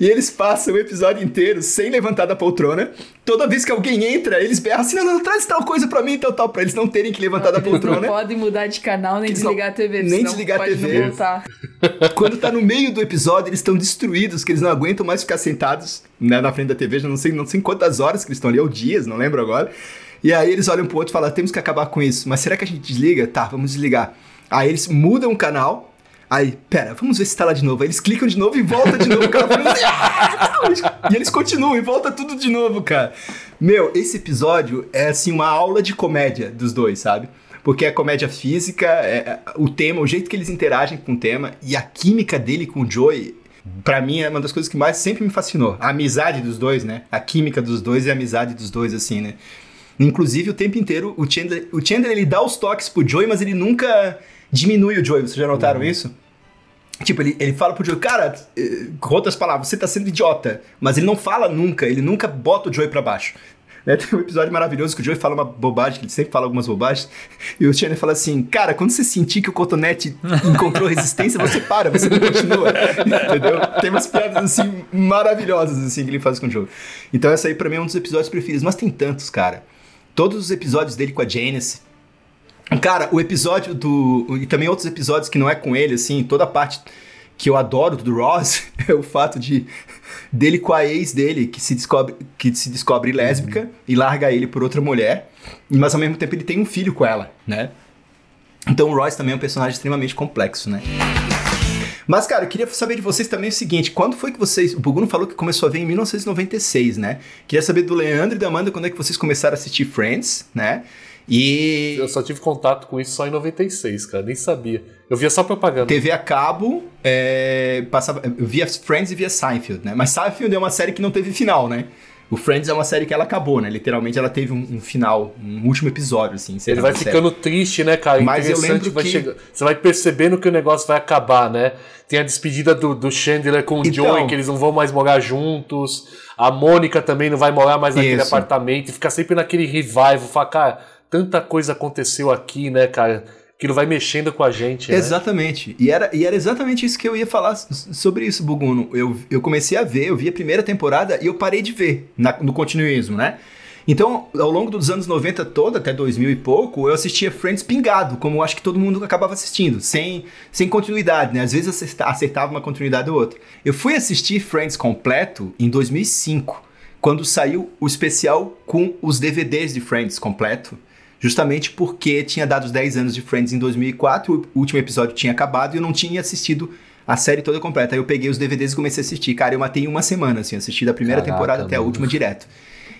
e eles passam o episódio inteiro sem levantar da poltrona. Toda vez que alguém entra, eles berram assim: não, não, traz tal coisa pra mim, tal, tal, pra eles não terem que levantar da Não poltrona. podem mudar de canal nem Eles não- desligar a TV. nem desligar a TV. Não voltar. (laughs) Quando tá no meio do episódio, eles estão destruídos, que eles não aguentam mais ficar sentados né, na frente da TV. Já não sei, não sei quantas horas que eles estão ali, ou dias, não lembro agora. E aí eles olham pro outro e falam: temos que acabar com isso. Mas será que a gente desliga? Tá, vamos desligar. Aí eles mudam o canal. Aí, pera, vamos ver se tá lá de novo. Aí eles clicam de novo e volta de novo. Cara assim, (laughs) "Ah!" e eles continuam e volta tudo de novo, cara. Meu, esse episódio é assim uma aula de comédia dos dois, sabe? Porque é comédia física, é, é, o tema, o jeito que eles interagem com o tema e a química dele com o Joey, pra mim é uma das coisas que mais sempre me fascinou. A amizade dos dois, né? A química dos dois e a amizade dos dois, assim, né? Inclusive, o tempo inteiro, o Chandler, o Chandler ele dá os toques pro Joey, mas ele nunca diminui o Joey. Vocês já notaram isso? Tipo, ele, ele fala pro Joey, cara, eh, com outras palavras, você tá sendo idiota. Mas ele não fala nunca, ele nunca bota o Joey pra baixo. (laughs) Né, Tem um episódio maravilhoso que o Joey fala uma bobagem, que ele sempre fala algumas bobagens, e o Chandler fala assim, cara, quando você sentir que o cotonete encontrou (laughs) resistência, você para, você não continua. (laughs) Entendeu? Tem umas piadas, assim, maravilhosas, assim, que ele faz com o Joey. Então essa aí, pra mim, é um dos episódios preferidos, mas tem tantos, cara. Todos os episódios dele com a Janice, Cara, o episódio do. E também outros episódios que não é com ele, assim, toda a parte que eu adoro do Ross (laughs) é o fato de dele com a ex dele, que se descobre, que se descobre lésbica e larga ele por outra mulher, mas ao mesmo tempo ele tem um filho com ela, né? Então o Ross também é um personagem extremamente complexo, né? Mas, cara, eu queria saber de vocês também o seguinte: quando foi que vocês. O Buguno falou que começou a ver em 1996, né? Queria saber do Leandro e da Amanda quando é que vocês começaram a assistir Friends, né? E. Eu só tive contato com isso só em 96, cara. Nem sabia. Eu via só propaganda. TV a cabo, é, passava, via Friends e via Seinfeld, né? Mas Seinfeld é uma série que não teve final, né? O Friends é uma série que ela acabou, né? Literalmente ela teve um, um final, um último episódio, assim. Ele vai a série. ficando triste, né, cara? Mas eu Interessante, lembro vai que- Você vai percebendo que o negócio vai acabar, né? Tem a despedida do, do Chandler com o Então- Joey, que eles não vão mais morar juntos. A Mônica também não vai morar mais naquele Isso. apartamento. E fica sempre naquele revival. Fala, cara, tanta coisa aconteceu aqui, né, cara? Aquilo vai mexendo com a gente, né? Exatamente. E era, e era exatamente isso que eu ia falar sobre isso, Buguno. Eu, eu comecei a ver, eu vi a primeira temporada e eu parei de ver na- no continuismo, né? Então, ao longo dos anos 90 todo, até 2000 e pouco, eu assistia Friends pingado, como acho que todo mundo acabava assistindo, sem, sem continuidade, né? Às vezes acerta- acertava uma continuidade ou outra. Eu fui assistir Friends completo em 2005, quando saiu o especial com os DVDs de Friends completo, justamente porque tinha dado os 10 anos de Friends em 2004, o último episódio tinha acabado e eu não tinha assistido a série toda completa. Aí eu peguei os DVDs e comecei a assistir. Cara, eu matei em uma semana, assim, assisti da primeira Caraca, temporada até a última direto.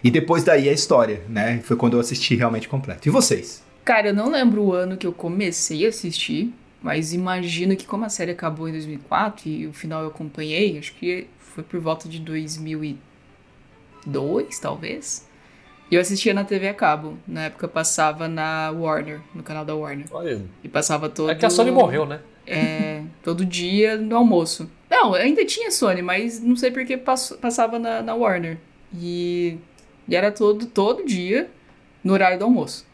E depois daí a história, né? Foi quando eu assisti realmente completo. E vocês? Cara, eu não lembro o ano que eu comecei a assistir, mas imagino que como a série acabou em 2004 e o final eu acompanhei, acho que foi por volta de 2002, talvez. E eu assistia na TV a cabo. Na época passava na Warner, no canal da Warner. Olha, E passava todo... é que a Sony morreu, né? É, todo dia no almoço. Não, ainda tinha Sony, mas não sei porque pass- passava na, na Warner. E, e era todo, todo dia no horário do almoço.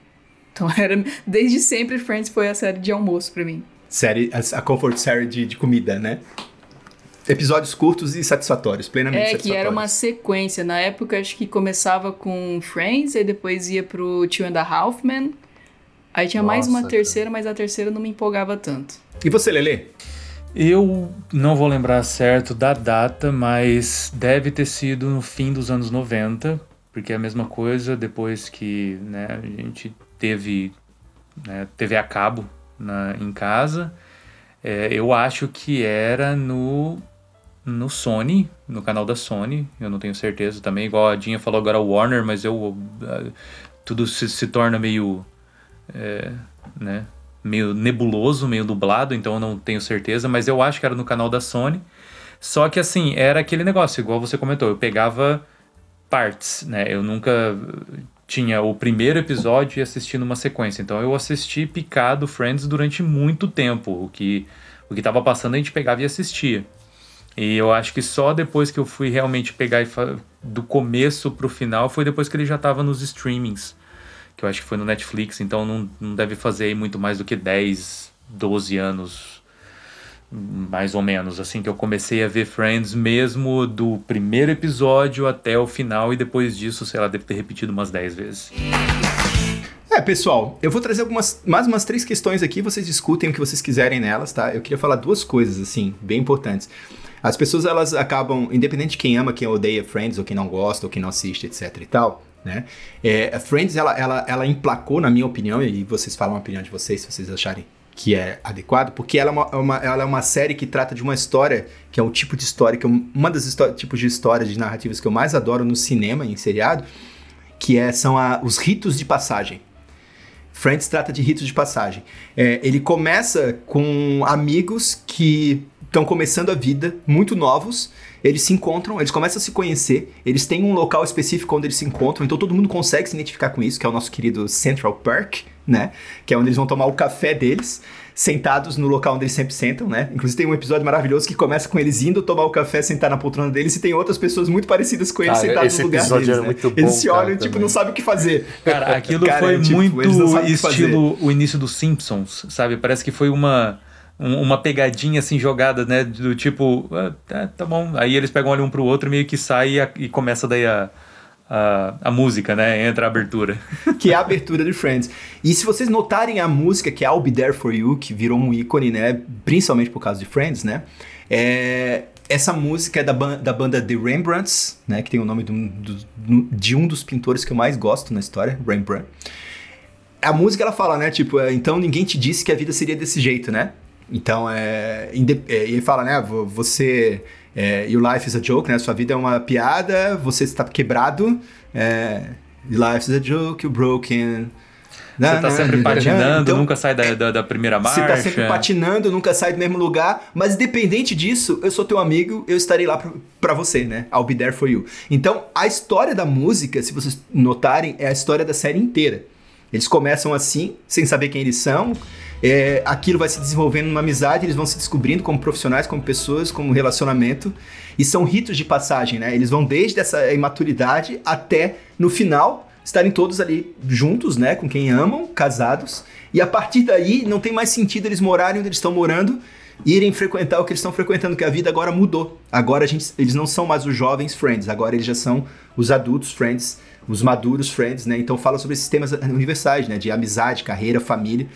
Então era. Desde sempre Friends foi a série de almoço pra mim. Série, a, a comfort série de, de comida, né? Episódios curtos e satisfatórios, plenamente É, que satisfatórios. era uma sequência. Na época, acho que começava com Friends, aí depois ia pro Two and a Half Men. Aí tinha mais uma Nossa, terceira, mas a terceira não me empolgava tanto. E você, Lelê? Eu não vou lembrar certo da data, mas deve ter sido no fim dos anos 90, porque é a mesma coisa depois que né, a gente teve né, TV a cabo na, em casa. É, eu acho que era no, no Sony, no canal da Sony, eu não tenho certeza também. Igual a Dinha falou agora, Warner, mas eu. ah, Tudo se, se torna meio. é, né, meio nebuloso, meio dublado, então eu não tenho certeza, mas eu acho que era no canal da Sony. Só que assim, era aquele negócio, igual você comentou, eu pegava partes, né? Eu nunca tinha o primeiro episódio e assisti numa sequência. Então eu assisti picado Friends durante muito tempo. O que o que tava passando a gente pegava e assistia. E eu acho que só depois que eu fui realmente pegar do começo pro final foi depois que ele já tava nos streamings. Que eu acho que foi no Netflix, então não, não deve fazer muito mais do que 10, 12 anos mais ou menos, assim, que eu comecei a ver Friends mesmo do primeiro episódio até o final e depois disso, sei lá, deve ter repetido umas 10 vezes. É, pessoal, eu vou trazer algumas, mais umas três questões aqui, vocês discutem o que vocês quiserem nelas, tá? Eu queria falar duas coisas, assim, bem importantes. As pessoas, elas acabam, independente de quem ama, quem odeia Friends, ou quem não gosta, ou quem não assiste, etc e tal, né? É, Friends, ela, ela, ela emplacou, na minha opinião, e vocês falam a opinião de vocês, se vocês acharem que é adequado, porque ela é uma, uma- ela é uma série que trata de uma história, que é um tipo de história, que é uma das tipos de histórias, de narrativas que eu mais adoro no cinema, em seriado, que é, são a- os ritos de passagem. Friends trata de ritos de passagem. É, ele começa com amigos que estão começando a vida, muito novos. Eles se encontram, eles começam a se conhecer. Eles têm um local específico onde eles se encontram, então todo mundo consegue se identificar com isso, que é o nosso querido Central Park, né? Que é onde eles vão tomar o café deles, sentados no local onde eles sempre sentam, né? Inclusive tem um episódio maravilhoso que começa com eles indo tomar o café, sentar na poltrona deles, e tem outras pessoas muito parecidas com eles Cara, sentadas esse no lugar episódio deles. era né? muito bom, eles se cara, olham, tipo, também. não sabem o que fazer. Cara, aquilo (laughs) Cara, foi tipo, muito estilo o início dos Simpsons, sabe? Parece que foi uma um- uma pegadinha assim jogada, né? Do tipo, ah, tá, tá bom. Aí eles pegam ali um pro outro, meio que sai e, a- e começa daí a, a, a música, né? Entra a abertura. (laughs) que é a abertura de Friends. E se vocês notarem a música, que é I'll Be There For You, que virou um ícone, né? Principalmente por causa de Friends, né? É, essa música é da, da banda The Rembrandts, né? Que tem o nome de um, dos- de um dos pintores que eu mais gosto na história, Rembrandt. A música, ela fala, né? Tipo, é, então ninguém te disse que a vida seria desse jeito, né? Então, é... inde- é, E ele fala, né? vo- Você... É, your life is a joke, né? Sua vida é uma piada, você está quebrado. É, life is a joke, you're broken. Você tá sempre patinando, Então, nunca sai da, da, da primeira marcha. você tá sempre patinando, nunca sai do mesmo lugar, mas independente disso, eu sou teu amigo, eu estarei lá pra você, né? I'll be there for you. Então, a história da música, se vocês notarem, é a história da série inteira. Eles começam assim, sem saber quem eles são. É, aquilo vai se desenvolvendo numa amizade, eles vão se descobrindo como profissionais, como pessoas, como relacionamento. E são ritos de passagem, né? Eles vão desde essa imaturidade até no final estarem todos ali juntos, né, com quem amam, casados, e a partir daí não tem mais sentido eles morarem onde eles estão morando, irem frequentar o que eles estão frequentando, que a vida agora mudou. Agora gente, eles não são mais os jovens friends, agora eles já são os adultos friends, os maduros friends, né? Então fala sobre esses temas universais, né, de amizade, carreira, família.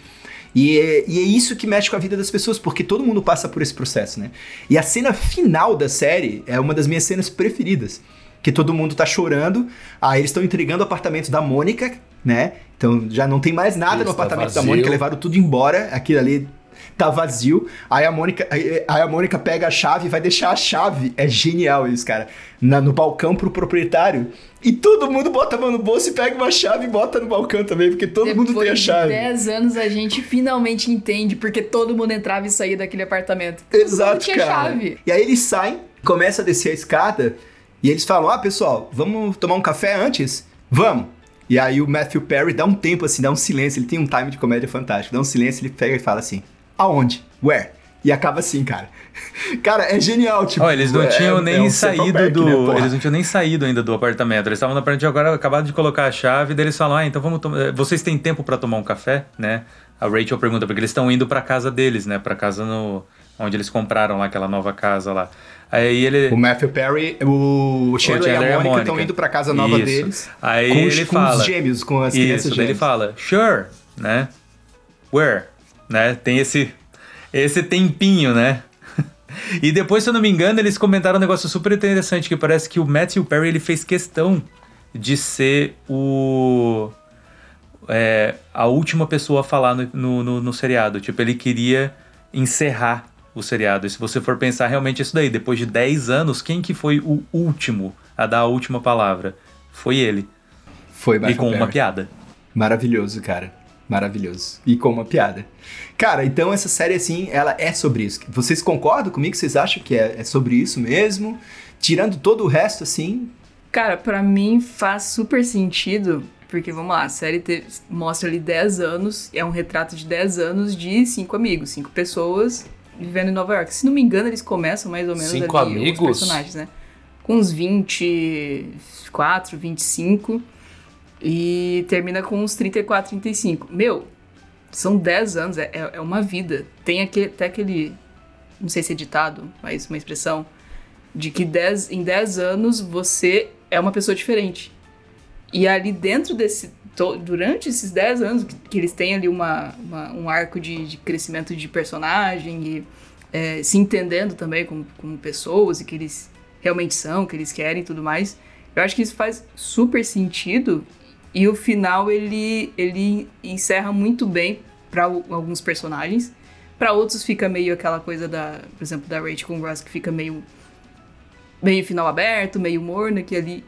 E é, e é isso que mexe com a vida das pessoas, porque todo mundo passa por esse processo, né? E a cena final da série é uma das minhas cenas preferidas que todo mundo tá chorando. Aí eles estão entregando o apartamento da Mônica, né? Então já não tem mais nada Isso, no tá apartamento da. Mônica, levaram tudo embora. Aquilo ali tá vazio. Aí a Mônica, aí a Mônica pega a chave e vai deixar a chave. É genial isso, cara. Na- no balcão pro proprietário. E todo mundo bota a mão no bolso e pega uma chave e bota no balcão também, porque todo mundo tem a de chave. 10 anos a gente finalmente entende porque todo mundo entrava e saía daquele apartamento. Exato, tinha cara. chave. E aí eles saem, começam a descer a escada e eles falam: Ah, pessoal, vamos tomar um café antes? Vamos. E aí o Matthew Perry dá um tempo assim, dá um silêncio, ele tem um time de comédia fantástico, dá um silêncio, ele pega e fala assim: aonde? Where? E acaba assim, cara. (laughs) Cara, é genial, tipo. Ó, eles não é- tinham é nem um saído do. né, eles não tinham nem saído ainda do apartamento. Eles estavam no apartamento agora, acabaram de colocar a chave, daí eles falam: Ah, então vamos tomar. Vocês têm tempo pra tomar um café, né? A Rachel pergunta, porque eles estão indo pra casa deles, né? Pra casa no. Onde eles compraram lá aquela nova casa lá. Aí ele. O Matthew Perry, o Chandler, Chandler e a Mônica estão indo pra casa nova Isso. deles. Aí com os, ele com fala. os gêmeos, com as Isso, crianças daí ele gêmeas. fala, sure, né? Where? Né? Tem esse, esse tempinho, né? (laughs) e depois, se eu não me engano, eles comentaram um negócio super interessante, que parece que o Matthew Perry ele fez questão de ser o... é, a última pessoa a falar no, no, no- no seriado. Tipo, ele queria encerrar o seriado. E se você for pensar realmente isso daí, depois de 10 anos, quem que foi o último a dar a última palavra? Foi ele. Foi E Matthew com uma Perry. piada. Maravilhoso, cara. Maravilhoso. E com uma piada. Cara, então essa série, assim, ela é sobre isso. Vocês concordam comigo? Vocês acham que é, é sobre isso mesmo? Tirando todo o resto, assim. Cara, pra mim faz super sentido, porque vamos lá, a série te- mostra ali 10 anos, é um retrato de 10 anos de cinco amigos, cinco pessoas vivendo em Nova York. Se não me engano, eles começam mais ou menos Cinco ali, amigos? os personagens, né? Com uns 24, 25 e termina com uns 34, 35. Meu, são 10 anos, é, é é uma vida. Tem aquele, até aquele, não sei se é ditado, mas uma expressão, de que 10, em 10 anos você é uma pessoa diferente. E ali dentro desse. durante esses 10 anos que, que eles têm ali uma, uma- um arco de, de crescimento de personagem e é, se entendendo também como, como pessoas e que eles realmente são, que eles querem e tudo mais. Eu acho que isso faz super sentido e o final ele, ele encerra muito bem para alguns personagens. Para outros fica meio aquela coisa da, por exemplo, da Rachel com o Ross que fica meio meio final aberto, meio morno, que ali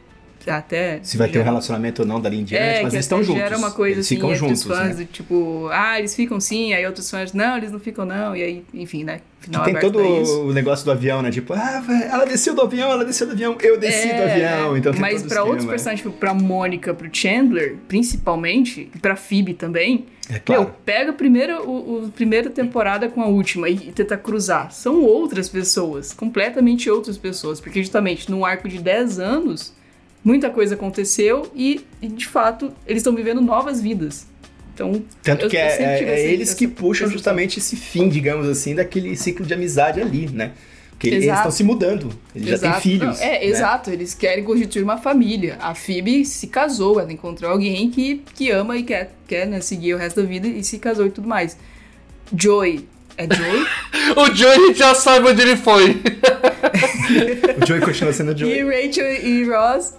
até Se vai ter um relacionamento ou não dali em diante, é, mas que eles estão juntos. gera uma coisa eles assim ficam juntos, os fãs, né? do tipo, ah, eles ficam sim, aí outros fãs, não, eles não ficam não, e aí, enfim, né? Que Final tem aberto todo o negócio do avião, né? Tipo, ah, ela desceu do avião, ela desceu do avião, eu desci do É, avião. Então tem mas pra outros personagens, tipo, pra Mônica, pro Chandler, principalmente, e pra Phoebe também, É claro. meu, pega a primeira, o, o primeira temporada com a última e, e tenta cruzar. São outras pessoas, completamente outras pessoas, porque justamente num arco de 10 anos, muita coisa aconteceu e, de fato, eles estão vivendo novas vidas. Então, Tanto eu- que eu é, é- é eles essa que puxam justamente esse fim, digamos assim, daquele ciclo de amizade ali, né? Porque eles Exato. estão se mudando, eles já têm Exato. filhos. Não, é, né? exato. Eles querem constituir uma família. A Phoebe se casou, ela encontrou alguém que, que ama e quer, quer né, seguir o resto da vida e se casou e tudo mais. Joey. É Joey? (laughs) O Joey a gente já sabe onde ele foi. (laughs) O Joey continua sendo Joey. e Rachel e Ross.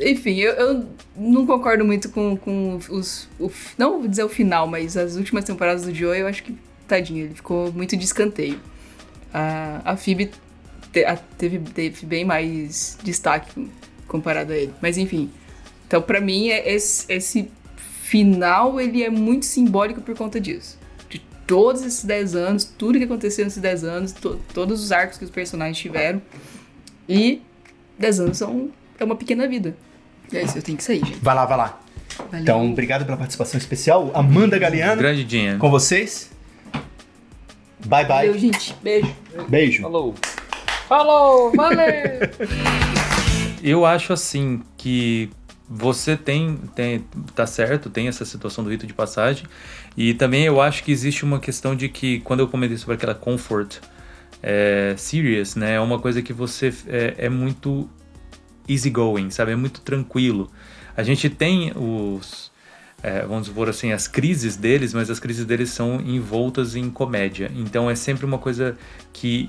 Enfim, eu, eu não concordo muito com, com os. o não vou dizer o final, mas as últimas temporadas do Joey eu acho que, tadinho, ele ficou muito de escanteio. A, a Phoebe te- a- teve, teve bem mais destaque comparado a ele. Mas enfim. Então, pra mim, é esse, esse final ele é muito simbólico por conta disso. De todos esses 10 anos, tudo que aconteceu nesses 10 anos, to- todos os arcos que os personagens tiveram. E 10 anos são, é uma pequena vida. E é isso, eu tenho que sair, gente. Vai lá, vai lá. Valeu. Então, obrigado pela participação especial. Amanda Galeano, Grande dia. com vocês. Bye, bye. Valeu, gente. Beijo. Beijo. Falou. Falou, valeu. (laughs) Eu acho assim que você tem, tem tá certo, tem essa situação do rito de passagem e também eu acho que existe uma questão de que quando eu comentei sobre aquela comfort é, serious, né, é uma coisa que você é, é muito easygoing, sabe, é muito tranquilo. A gente tem os é, vamos supor assim, as crises deles, mas as crises deles são envoltas em comédia. Então é sempre uma coisa que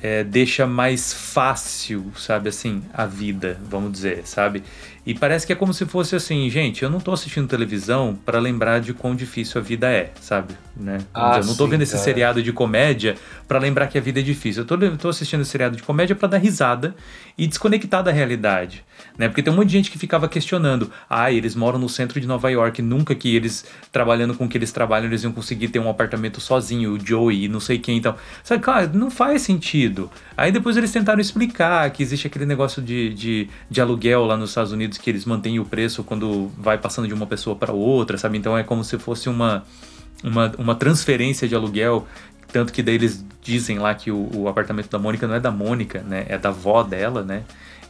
é, deixa mais fácil, sabe, assim, a vida, vamos dizer, sabe? E parece que é como se fosse assim, gente, eu não tô assistindo televisão para lembrar de quão difícil a vida é, sabe? né? Ah, eu não tô sim, vendo esse cara. seriado de comédia pra lembrar que a vida é difícil. Eu tô, eu tô assistindo esse seriado de comédia pra dar risada e desconectar da realidade, né? Porque tem um monte de gente que ficava questionando: "Ah, eles moram no centro de Nova York, nunca que eles trabalhando com o que eles trabalham, eles iam conseguir ter um apartamento sozinho, o Joey e não sei quem então". Sabe, cara, não faz sentido. Aí depois eles tentaram explicar que existe aquele negócio de, de, de aluguel lá nos Estados Unidos que eles mantêm o preço quando vai passando de uma pessoa para outra, sabe? Então é como se fosse uma, uma, uma transferência de aluguel. Tanto que daí eles dizem lá que o, o apartamento da Mônica não é da Mônica, né? É da avó dela, né?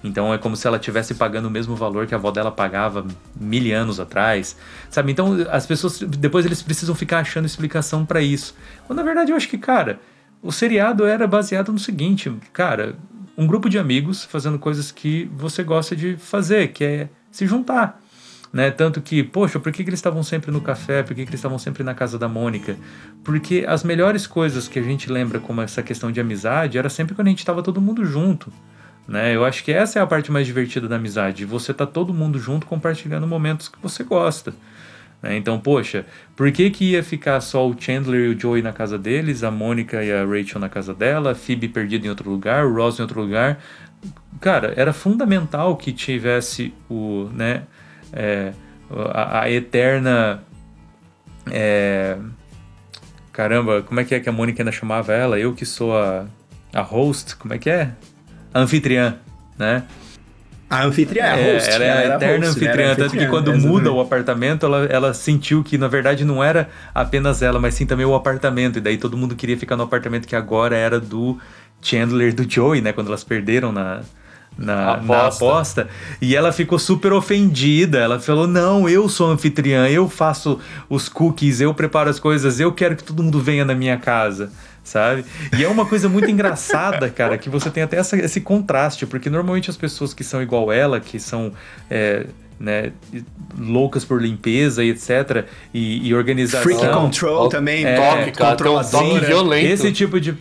Então é como se ela estivesse pagando o mesmo valor que a avó dela pagava mil anos atrás, sabe? Então as pessoas depois eles precisam ficar achando explicação para isso. Quando na verdade eu acho que, cara, o seriado era baseado no seguinte, cara, um grupo de amigos fazendo coisas que você gosta de fazer, que é se juntar. Né? Tanto que, poxa, por que, que eles estavam sempre no café? Por que, que eles estavam sempre na casa da Mônica? Porque as melhores coisas que a gente lembra como essa questão de amizade era sempre quando a gente estava todo mundo junto. Né? Eu acho que essa é a parte mais divertida da amizade. Você tá todo mundo junto compartilhando momentos que você gosta. Né? Então, poxa, por que, que ia ficar só o Chandler e o Joey na casa deles, a Mônica e a Rachel na casa dela, a Phoebe perdida em outro lugar, o Ross em outro lugar? Cara, era fundamental que tivesse o, né, é, a, a eterna. é, caramba, como é que é que a Mônica ainda chamava ela? Eu que sou a, a host, como é que é? A anfitriã, né? A anfitriã, a É, host. ela é a eterna host, né? anfitriã, Era tanto que quando exatamente. muda o apartamento, ela, ela sentiu que na verdade não era apenas ela, mas sim também o apartamento. E daí todo mundo queria ficar no apartamento que agora era do Chandler e do Joey, né? Quando elas perderam na, na, na Aposta. aposta. E ela ficou super ofendida. Ela falou: Não, eu sou anfitriã, eu faço os cookies, eu preparo as coisas, eu quero que todo mundo venha na minha casa. Sabe? E é uma coisa muito engraçada, cara, que você tem até essa- esse contraste, porque normalmente as pessoas que são igual ela, que são é, né, loucas por limpeza e etc., e, e organização. Freak control também. é, toque, cara, controladora. violento. Esse tipo de.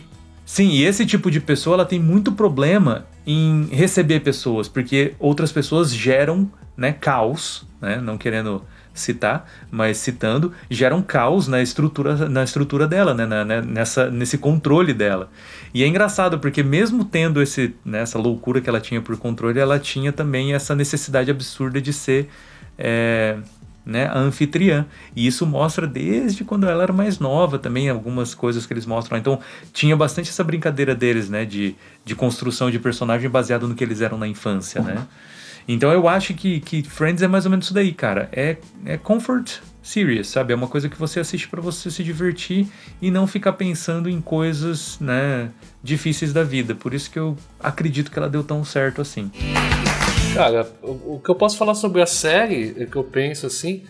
Sim, e esse tipo de pessoa ela tem muito problema em receber pessoas, porque outras pessoas geram né, caos, né, não querendo citar, mas citando, geram caos na estrutura, na estrutura dela, né, na- né, nessa, nesse controle dela. E é engraçado, porque mesmo tendo esse, né, essa loucura que ela tinha por controle, ela tinha também essa necessidade absurda de ser. é, né, a anfitriã. E isso mostra desde quando ela era mais nova também, algumas coisas que eles mostram. Então, tinha bastante essa brincadeira deles, né, de, de construção de personagem baseado no que eles eram na infância, né? Então, eu acho que, que Friends é mais ou menos isso daí, cara. É, é comfort series, sabe? É uma coisa que você assiste para você se divertir e não ficar pensando em coisas, né, difíceis da vida. Por isso que eu acredito que ela deu tão certo assim. Cara, o, o que eu posso falar sobre a série, é que eu penso assim.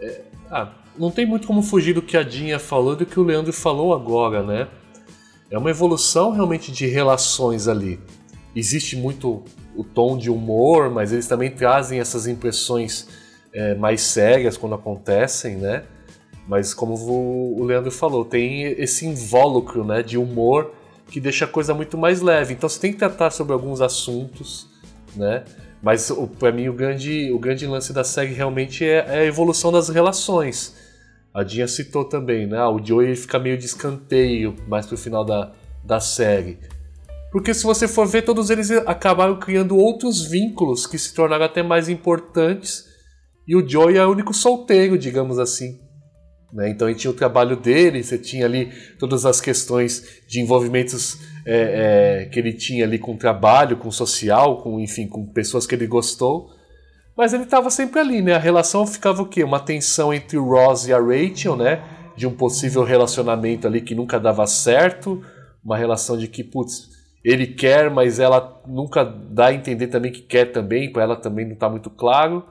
é- ah, não tem muito como fugir do que a Dinha falou e do que o Leandro falou agora, né? É uma evolução realmente de relações ali. Existe muito o tom de humor, mas eles também trazem essas impressões é, mais sérias quando acontecem, né? Mas como o Leandro falou, tem esse invólucro né, de humor que deixa a coisa muito mais leve. Então você tem que tratar sobre alguns assuntos, né? Mas pra mim o grande, o grande lance da série realmente é, é a evolução das relações. A Dinha citou também, né? Ah, O Joey fica meio de escanteio mais pro final da, da série. Porque se você for ver, todos eles acabaram criando outros vínculos que se tornaram até mais importantes. E o Joey é o único solteiro, digamos assim. Né? Então ele tinha o trabalho dele, você tinha ali todas as questões de envolvimentos é, é, que ele tinha ali com o trabalho, com o social, com enfim, com pessoas que ele gostou. Mas ele estava sempre ali, né? A relação ficava o quê? Uma tensão entre o Ross e a Rachel, né? De um possível relacionamento ali que nunca dava certo, uma relação de que, putz, ele quer, mas ela nunca dá a entender também que quer também, para ela também não tá muito claro.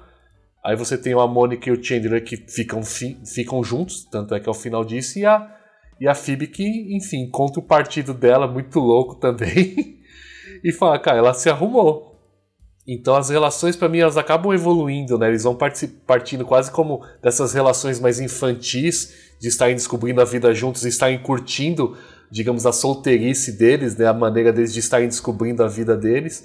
Aí você tem a Mônica e o Chandler que ficam, fi- ficam juntos, tanto é que é o final disso, e a, e a Phoebe que, enfim, encontra o partido dela, muito louco (laughs) também, e fala, cara, ela se arrumou. Então as relações, pra mim, elas acabam evoluindo, né? Eles vão parti- partindo quase como dessas relações mais infantis, de estarem descobrindo a vida juntos e estarem curtindo, digamos, a solteirice deles, né? A maneira deles de estarem descobrindo a vida deles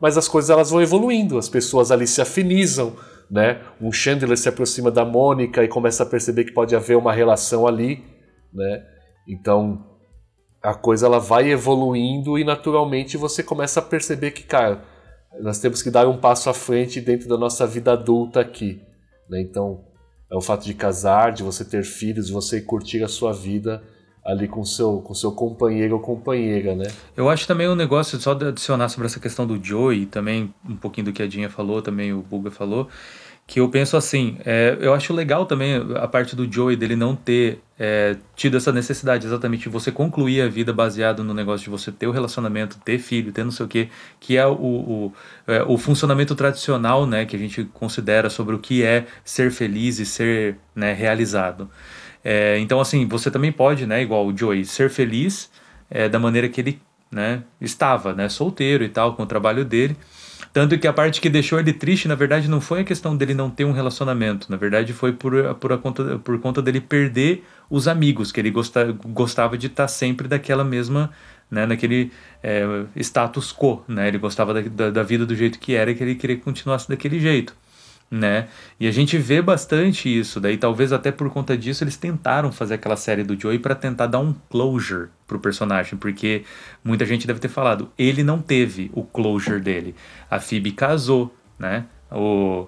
mas as coisas elas vão evoluindo, as pessoas ali se afinizam, né? Um Chandler se aproxima da Mônica e começa a perceber que pode haver uma relação ali, né? Então a coisa ela vai evoluindo e naturalmente você começa a perceber que, cara, nós temos que dar um passo à frente dentro da nossa vida adulta aqui, né? Então é o fato de casar, de você ter filhos, de você curtir a sua vida ali com seu com seu companheiro ou companheira, né? Eu acho também um negócio, só de adicionar sobre essa questão do Joey, também um pouquinho do que a Dinha falou, também o Buga falou, que eu penso assim, é, eu acho legal também a parte do Joey dele não ter é, tido essa necessidade exatamente de você concluir a vida baseado no negócio de você ter o relacionamento, ter filho, ter não sei o que, que é o, o, é, o funcionamento tradicional, né, que a gente considera sobre o que é ser feliz e ser né, realizado. É, então, assim, você também pode, né, igual o Joey, ser feliz é, da maneira que ele né, estava, né, solteiro e tal, com o trabalho dele. Tanto que a parte que deixou ele triste, na verdade, não foi a questão dele não ter um relacionamento. Na verdade, foi por, por, a conta, por conta dele perder os amigos, que ele gosta, gostava de estar sempre daquela mesma, né, naquele é, status quo, né? Ele gostava da, da, da vida do jeito que era e que ele queria que continuasse daquele jeito né? E a gente vê bastante isso, daí talvez até por conta disso eles tentaram fazer aquela série do Joey para tentar dar um closure pro personagem, porque muita gente deve ter falado, ele não teve o closure dele. A Phoebe casou, né? O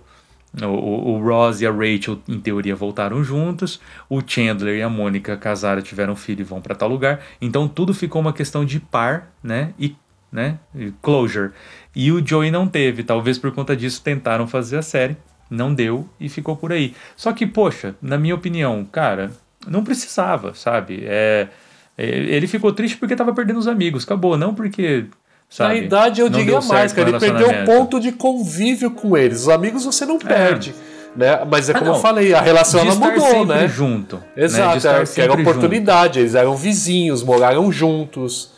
o, o Ross e a Rachel, em teoria, voltaram juntos. O Chandler e a Mônica casaram, tiveram filho e vão para tal lugar. Então tudo ficou uma questão de par, né? E, né? Closure. E o Joey não teve. Talvez por conta disso tentaram fazer a série não deu e ficou por aí. Só que, poxa, na minha opinião, cara, não precisava, sabe? É, é ele ficou triste porque tava perdendo os amigos, acabou, não porque. Sabe, Na idade eu diria mais, cara. Ele perdeu o ponto de convívio com eles. Os amigos você não perde. Né? Mas é Ah, como não. eu falei, a relação De ela mudou, né? junto, né? Exato, estar era, oportunidade. Eles eram vizinhos, moraram juntos.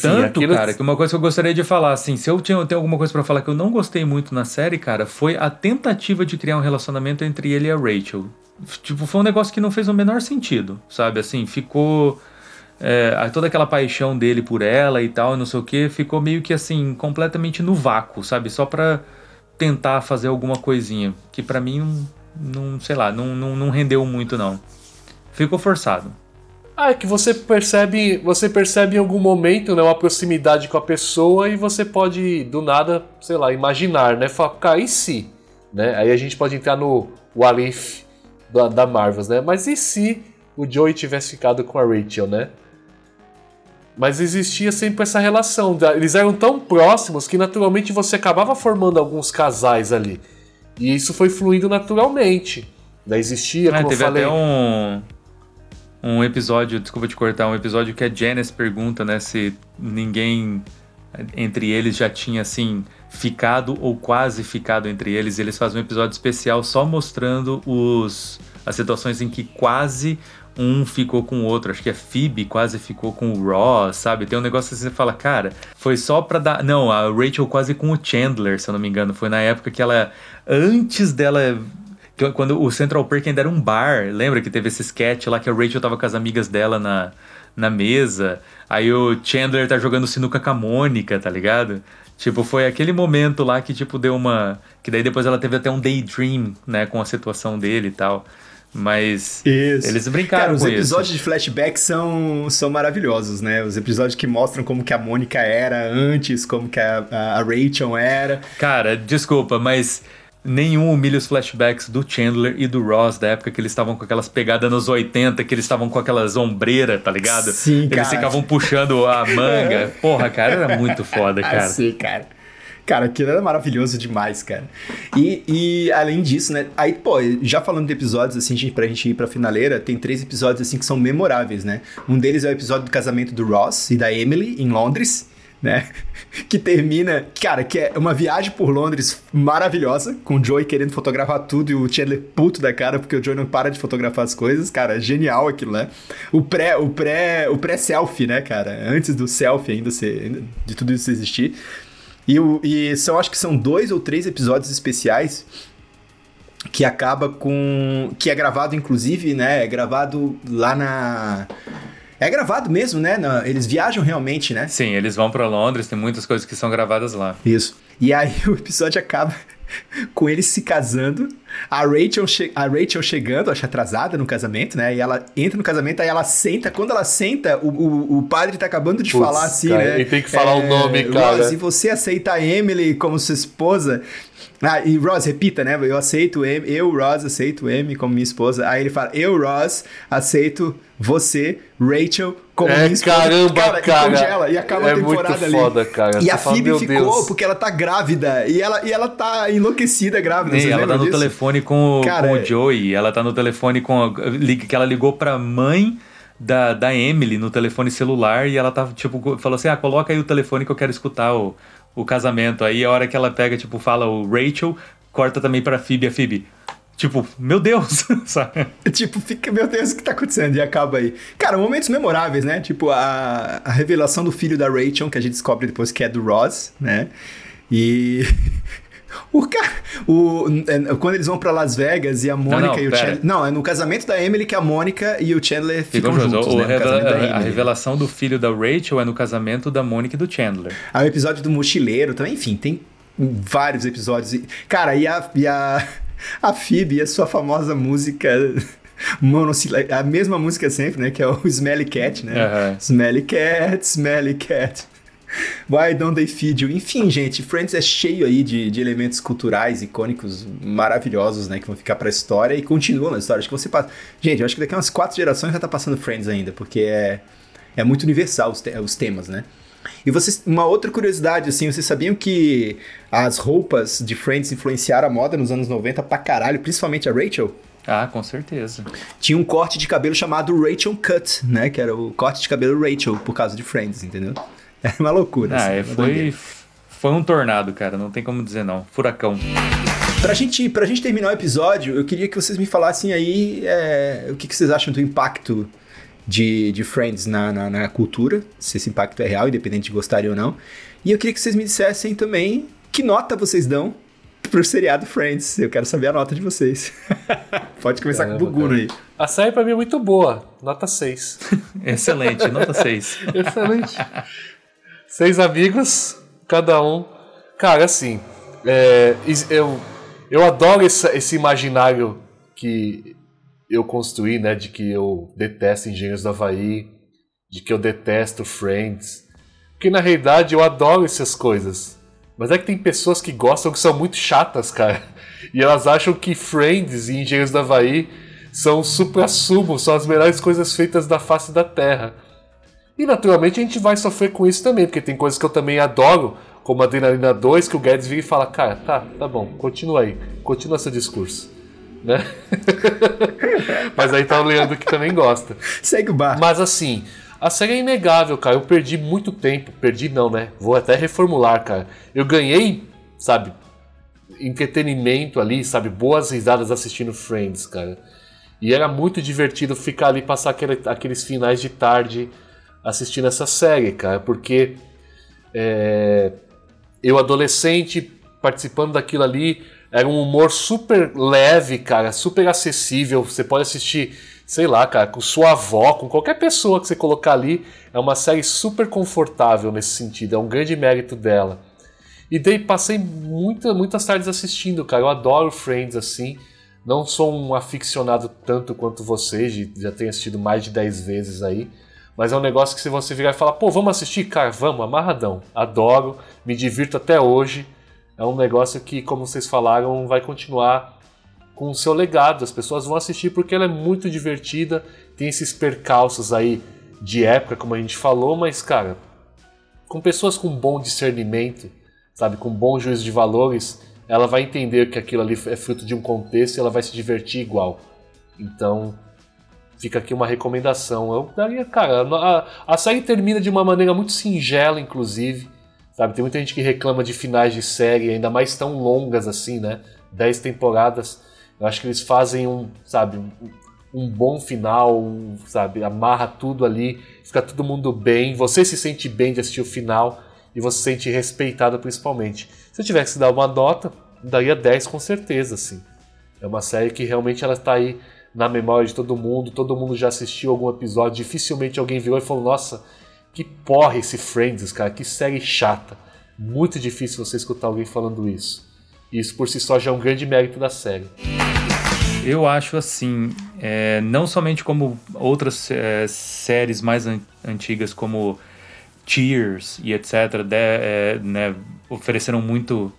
Tanto, aquilo- cara, que uma coisa que eu gostaria de falar, assim, se eu tinha, tenho alguma coisa pra falar que eu não gostei muito na série, cara, foi a tentativa de criar um relacionamento entre ele e a Rachel. Tipo, foi um negócio que não fez o menor sentido, sabe? Assim, ficou. é, toda aquela paixão dele por ela e tal, e não sei o que, ficou meio que assim, completamente no vácuo, sabe? Só pra tentar fazer alguma coisinha. Que pra mim não, não sei lá, não, não, não rendeu muito, não. Ficou forçado. Ah, é que você percebe, você percebe em algum momento, né, uma proximidade com a pessoa e você pode, do nada, sei lá, imaginar, né? Falar, cara, e se? Né? Aí a gente pode entrar no What If da, da Marvels, né? Mas e se o Joey tivesse ficado com a Rachel, né? Mas existia sempre essa relação. Eles eram tão próximos que naturalmente você acabava formando alguns casais ali. E isso foi fluindo naturalmente. Daí existia, É, como eu teve falei. até um, um episódio, desculpa te cortar, um episódio que a Janice pergunta, né, se ninguém entre eles já tinha, assim, ficado ou quase ficado entre eles. E eles fazem um episódio especial só mostrando os, as situações em que quase um ficou com o outro. Acho que a Phoebe quase ficou com o Ross, sabe? Tem um negócio assim, você fala, cara, foi só pra dar... Não, a Rachel quase com o Chandler, se eu não me engano. Foi na época que ela, antes dela que- Quando o Central Perk ainda era um bar, lembra que teve esse sketch lá que a Rachel tava com as amigas dela na, na mesa, aí o Chandler tá jogando sinuca com a Mônica, tá ligado? Tipo, foi aquele momento lá que, tipo, deu uma... Que daí depois ela teve até um daydream, né, com a situação dele e tal. Mas Isso. eles brincaram Cara, os com episódios isso. de flashback são, são maravilhosos, né? Os episódios que mostram como que a Mônica era antes, como que a, a- a Rachel era. Cara, desculpa, mas nenhum humilha os flashbacks do Chandler e do Ross da época que eles estavam com aquelas pegadas nos 80, que eles estavam com aquelas ombreiras, tá ligado? Sim, Eles cara. ficavam puxando a manga. (laughs) Porra, cara, era muito foda, Ah, cara. sim, cara. Cara, aquilo era maravilhoso demais, cara. E, e além disso, né? Aí, pô, já falando de episódios, assim, gente, pra gente ir pra finaleira, tem três episódios, assim, que são memoráveis, né? Um deles é o episódio do casamento do Ross e da Emily, em Londres, né? (laughs) Que termina, cara, que é uma viagem por Londres maravilhosa, com o Joey querendo fotografar tudo e o Chandler puto da cara, porque o Joey não para de fotografar as coisas, cara, genial aquilo, né? O pré, o pré, o pré-selfie, né, cara? Antes do selfie ainda ser, de tudo isso existir. E, e são, acho que são dois ou três episódios especiais que acaba com. que é gravado, inclusive, né? É gravado lá na. É gravado mesmo, né? Eles viajam realmente, né? Sim, eles vão pra Londres, tem muitas coisas que são gravadas lá. Isso. E aí (laughs) o episódio acaba (laughs) com eles se casando a Rachel, che- a Rachel chegando, acho atrasada no casamento, né? E ela entra no casamento, aí ela senta. Quando ela senta, o, o, o padre tá acabando de Putz, falar assim, cara, né? ele tem que falar o nome, cara. Ross, e você aceita a Emily como sua esposa? Ah, e Ross, repita, né? Eu aceito Em- eu, Ross, aceito Emily como minha esposa. Aí ele fala, eu, Ross, aceito você, Rachel, como É, minha esposa. caramba, e cara. congela, e acaba É a temporada muito ali. foda, cara. E a Phoebe ficou Deus. porque ela tá grávida. E ela, e ela tá enlouquecida grávida. E vocês ela tá no disso? telefone com, o- Cara, com o Joey. Ela tá no telefone com. a- que ela ligou pra mãe da, da Emily no telefone celular e ela tava, tipo, falou assim: ah, coloca aí o telefone que eu quero escutar o, o casamento. Aí a hora que ela pega, tipo, fala o Rachel, corta também pra Phoebe, a Phoebe. Tipo, meu Deus, (laughs) sabe? Tipo, fica, meu Deus, o que tá acontecendo? E acaba aí. Cara, momentos memoráveis, né? Tipo, a, a revelação do filho da Rachel, que a gente descobre depois que é do Ross, né? E. (laughs) O cara. O, é, quando eles vão pra Las Vegas e a Mônica não, e o pera. Chandler. Não, é no casamento da Emily que a Mônica e o Chandler ficam Ficam juntos. juntos. O né? Revela- a, revelação do filho da Rachel é no casamento da Mônica e do Chandler. Aí o episódio do mochileiro também, enfim, tem vários episódios. E, Cara, e a, e a, a Phoebe, a sua famosa música (laughs) a mesma música sempre, né? Que é o Smelly Cat, né? Aham. Smelly Cat, Smelly Cat. Why don't they feed you? Enfim, gente, Friends é cheio aí de, de elementos culturais, icônicos, maravilhosos, né? Que vão ficar pra história e continuam na história. Acho que você passa... Gente, eu acho que daqui a umas quatro gerações já tá passando Friends ainda, porque é, é muito universal os, te- os temas, né? E vocês, uma outra curiosidade, assim, vocês sabiam que as roupas de Friends influenciaram a moda nos anos 90 pra caralho, principalmente a Rachel? Ah, com certeza. Tinha um corte de cabelo chamado Rachel Cut, né? Que era o corte de cabelo Rachel, por causa de Friends, entendeu? É uma loucura. Ah, assim, é, uma foi, foi um tornado, cara. Não tem como dizer não. Furacão. Pra gente, pra gente terminar o episódio, eu queria que vocês me falassem aí é, o que, que vocês acham do impacto de, de Friends na, na, na cultura, se esse impacto é real, independente de gostarem ou não. E eu queria que vocês me dissessem também que nota vocês dão pro seriado Friends. Eu quero saber a nota de vocês. (laughs) Pode começar com o Caramba, Buguno aí. A série pra mim é muito boa. Nota 6. (laughs) Excelente, nota 6. (laughs) Excelente. Seis amigos, cada um. Cara, assim, é, eu, eu adoro essa- esse imaginário que eu construí, né? De que eu detesto Engenheiros do Havaí, de que eu detesto Friends. Porque na realidade eu adoro essas coisas. Mas é que tem pessoas que gostam que são muito chatas, cara. (laughs) E elas acham que Friends e Engenheiros do Havaí são supra-sumo, são as melhores coisas feitas da face da Terra. E naturalmente a gente vai sofrer com isso também, porque tem coisas que eu também adoro, como Adrenalina 2, que o Guedes vira e fala, cara, tá, tá bom, continua aí, continua seu discurso. Né? (laughs) Mas aí tá o Leandro que também gosta. Segue o bar. Mas assim, a série é inegável, cara. Eu perdi muito tempo. Perdi não, né? Vou até reformular, cara. Eu ganhei, sabe, entretenimento ali, sabe, boas risadas assistindo Friends, cara. E era muito divertido ficar ali, passar aquele- aqueles finais de tarde assistindo essa série, cara, porque é, eu adolescente participando daquilo ali era um humor super leve, cara, super acessível. Você pode assistir, sei lá, cara, com sua avó, com qualquer pessoa que você colocar ali. É uma série super confortável nesse sentido. É um grande mérito dela. E daí passei muita, muitas tardes assistindo, cara. Eu adoro Friends assim. Não sou um aficionado tanto quanto vocês, já tenho assistido mais de 10 vezes aí. Mas é um negócio que se você virar e falar, pô, vamos assistir? Cara, vamos, amarradão. Adoro, me divirto até hoje. É um negócio que, como vocês falaram, vai continuar com o seu legado. As pessoas vão assistir porque ela é muito divertida, tem esses percalços aí de época, como a gente falou, mas, cara, com pessoas com bom discernimento, sabe, com bom juízo de valores, ela vai entender que aquilo ali é fruto de um contexto e ela vai se divertir igual. Então, fica aqui uma recomendação. Eu daria, cara, a, a série termina de uma maneira muito singela, inclusive. Sabe, tem muita gente que reclama de finais de série, ainda mais tão longas assim, né? Dez temporadas. Eu acho que eles fazem um, sabe, um, bom final, um, sabe, amarra tudo ali, fica todo mundo bem, você se sente bem de assistir o final e você se sente respeitado principalmente. Se eu tivesse que dar uma nota, daria 10 com certeza, assim. É uma série que realmente ela está aí na memória de todo mundo, todo mundo já assistiu algum episódio, dificilmente alguém virou e falou, nossa, que porra esse Friends, cara, que série chata. Muito difícil você escutar alguém falando isso. Isso por si só já é um grande mérito da série. eu acho assim, é, não somente como outras é, séries mais an- antigas como Cheers e etc, de- é, né, ofereceram muito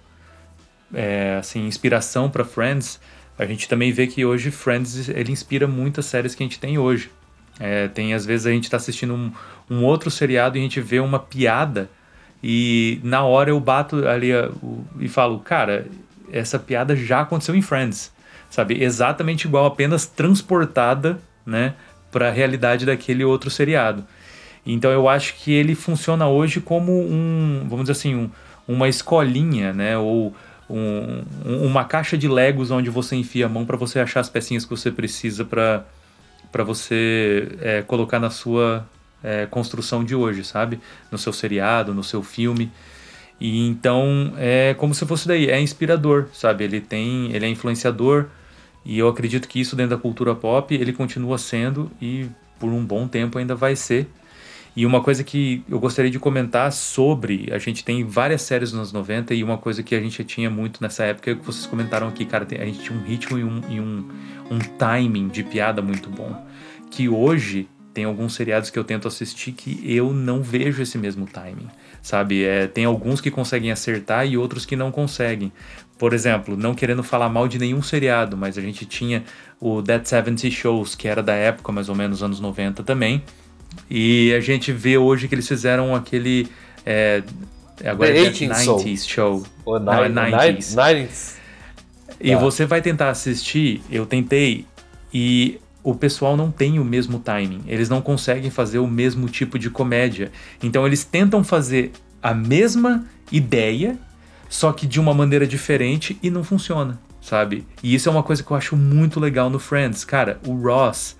é, assim inspiração para Friends. A gente também vê que hoje Friends ele inspira muitas séries que a gente tem hoje. É, tem às vezes a gente está assistindo um, um outro seriado e a gente vê uma piada e na hora eu bato ali o- e falo, cara, essa piada já aconteceu em Friends, sabe? Exatamente igual, apenas transportada, né, para a realidade daquele outro seriado. Então eu acho que ele funciona hoje como um, vamos dizer assim, um- uma escolinha, né, ou um- um- uma caixa de Legos onde você enfia a mão para você achar as pecinhas que você precisa para para você é, colocar na sua é, construção de hoje, sabe? No seu seriado, no seu filme. E então é como se fosse daí, é inspirador, sabe? Ele tem, ele é influenciador e eu acredito que isso dentro da cultura pop ele continua sendo e por um bom tempo ainda vai ser. E uma coisa que eu gostaria de comentar sobre, a gente tem várias séries nos anos 90 e uma coisa que a gente tinha muito nessa época é que vocês comentaram aqui, cara, a gente tinha um ritmo e um, e um, um timing de piada muito bom. Que hoje tem alguns seriados que eu tento assistir que eu não vejo esse mesmo timing, sabe? É, tem alguns que conseguem acertar e outros que não conseguem. Por exemplo, não querendo falar mal de nenhum seriado, mas a gente tinha o That 70 Shows, que era da época mais ou menos anos 90 também. E a gente vê hoje que eles fizeram aquele. É, agora The é 18 90s Show. Ou Não, é 90s. 90s. E Tá. você vai tentar assistir, eu tentei, e o pessoal não tem o mesmo timing. Eles não conseguem fazer o mesmo tipo de comédia. Então eles tentam fazer a mesma ideia, só que de uma maneira diferente e não funciona, sabe? E isso é uma coisa que eu acho muito legal no Friends. Cara, o Ross.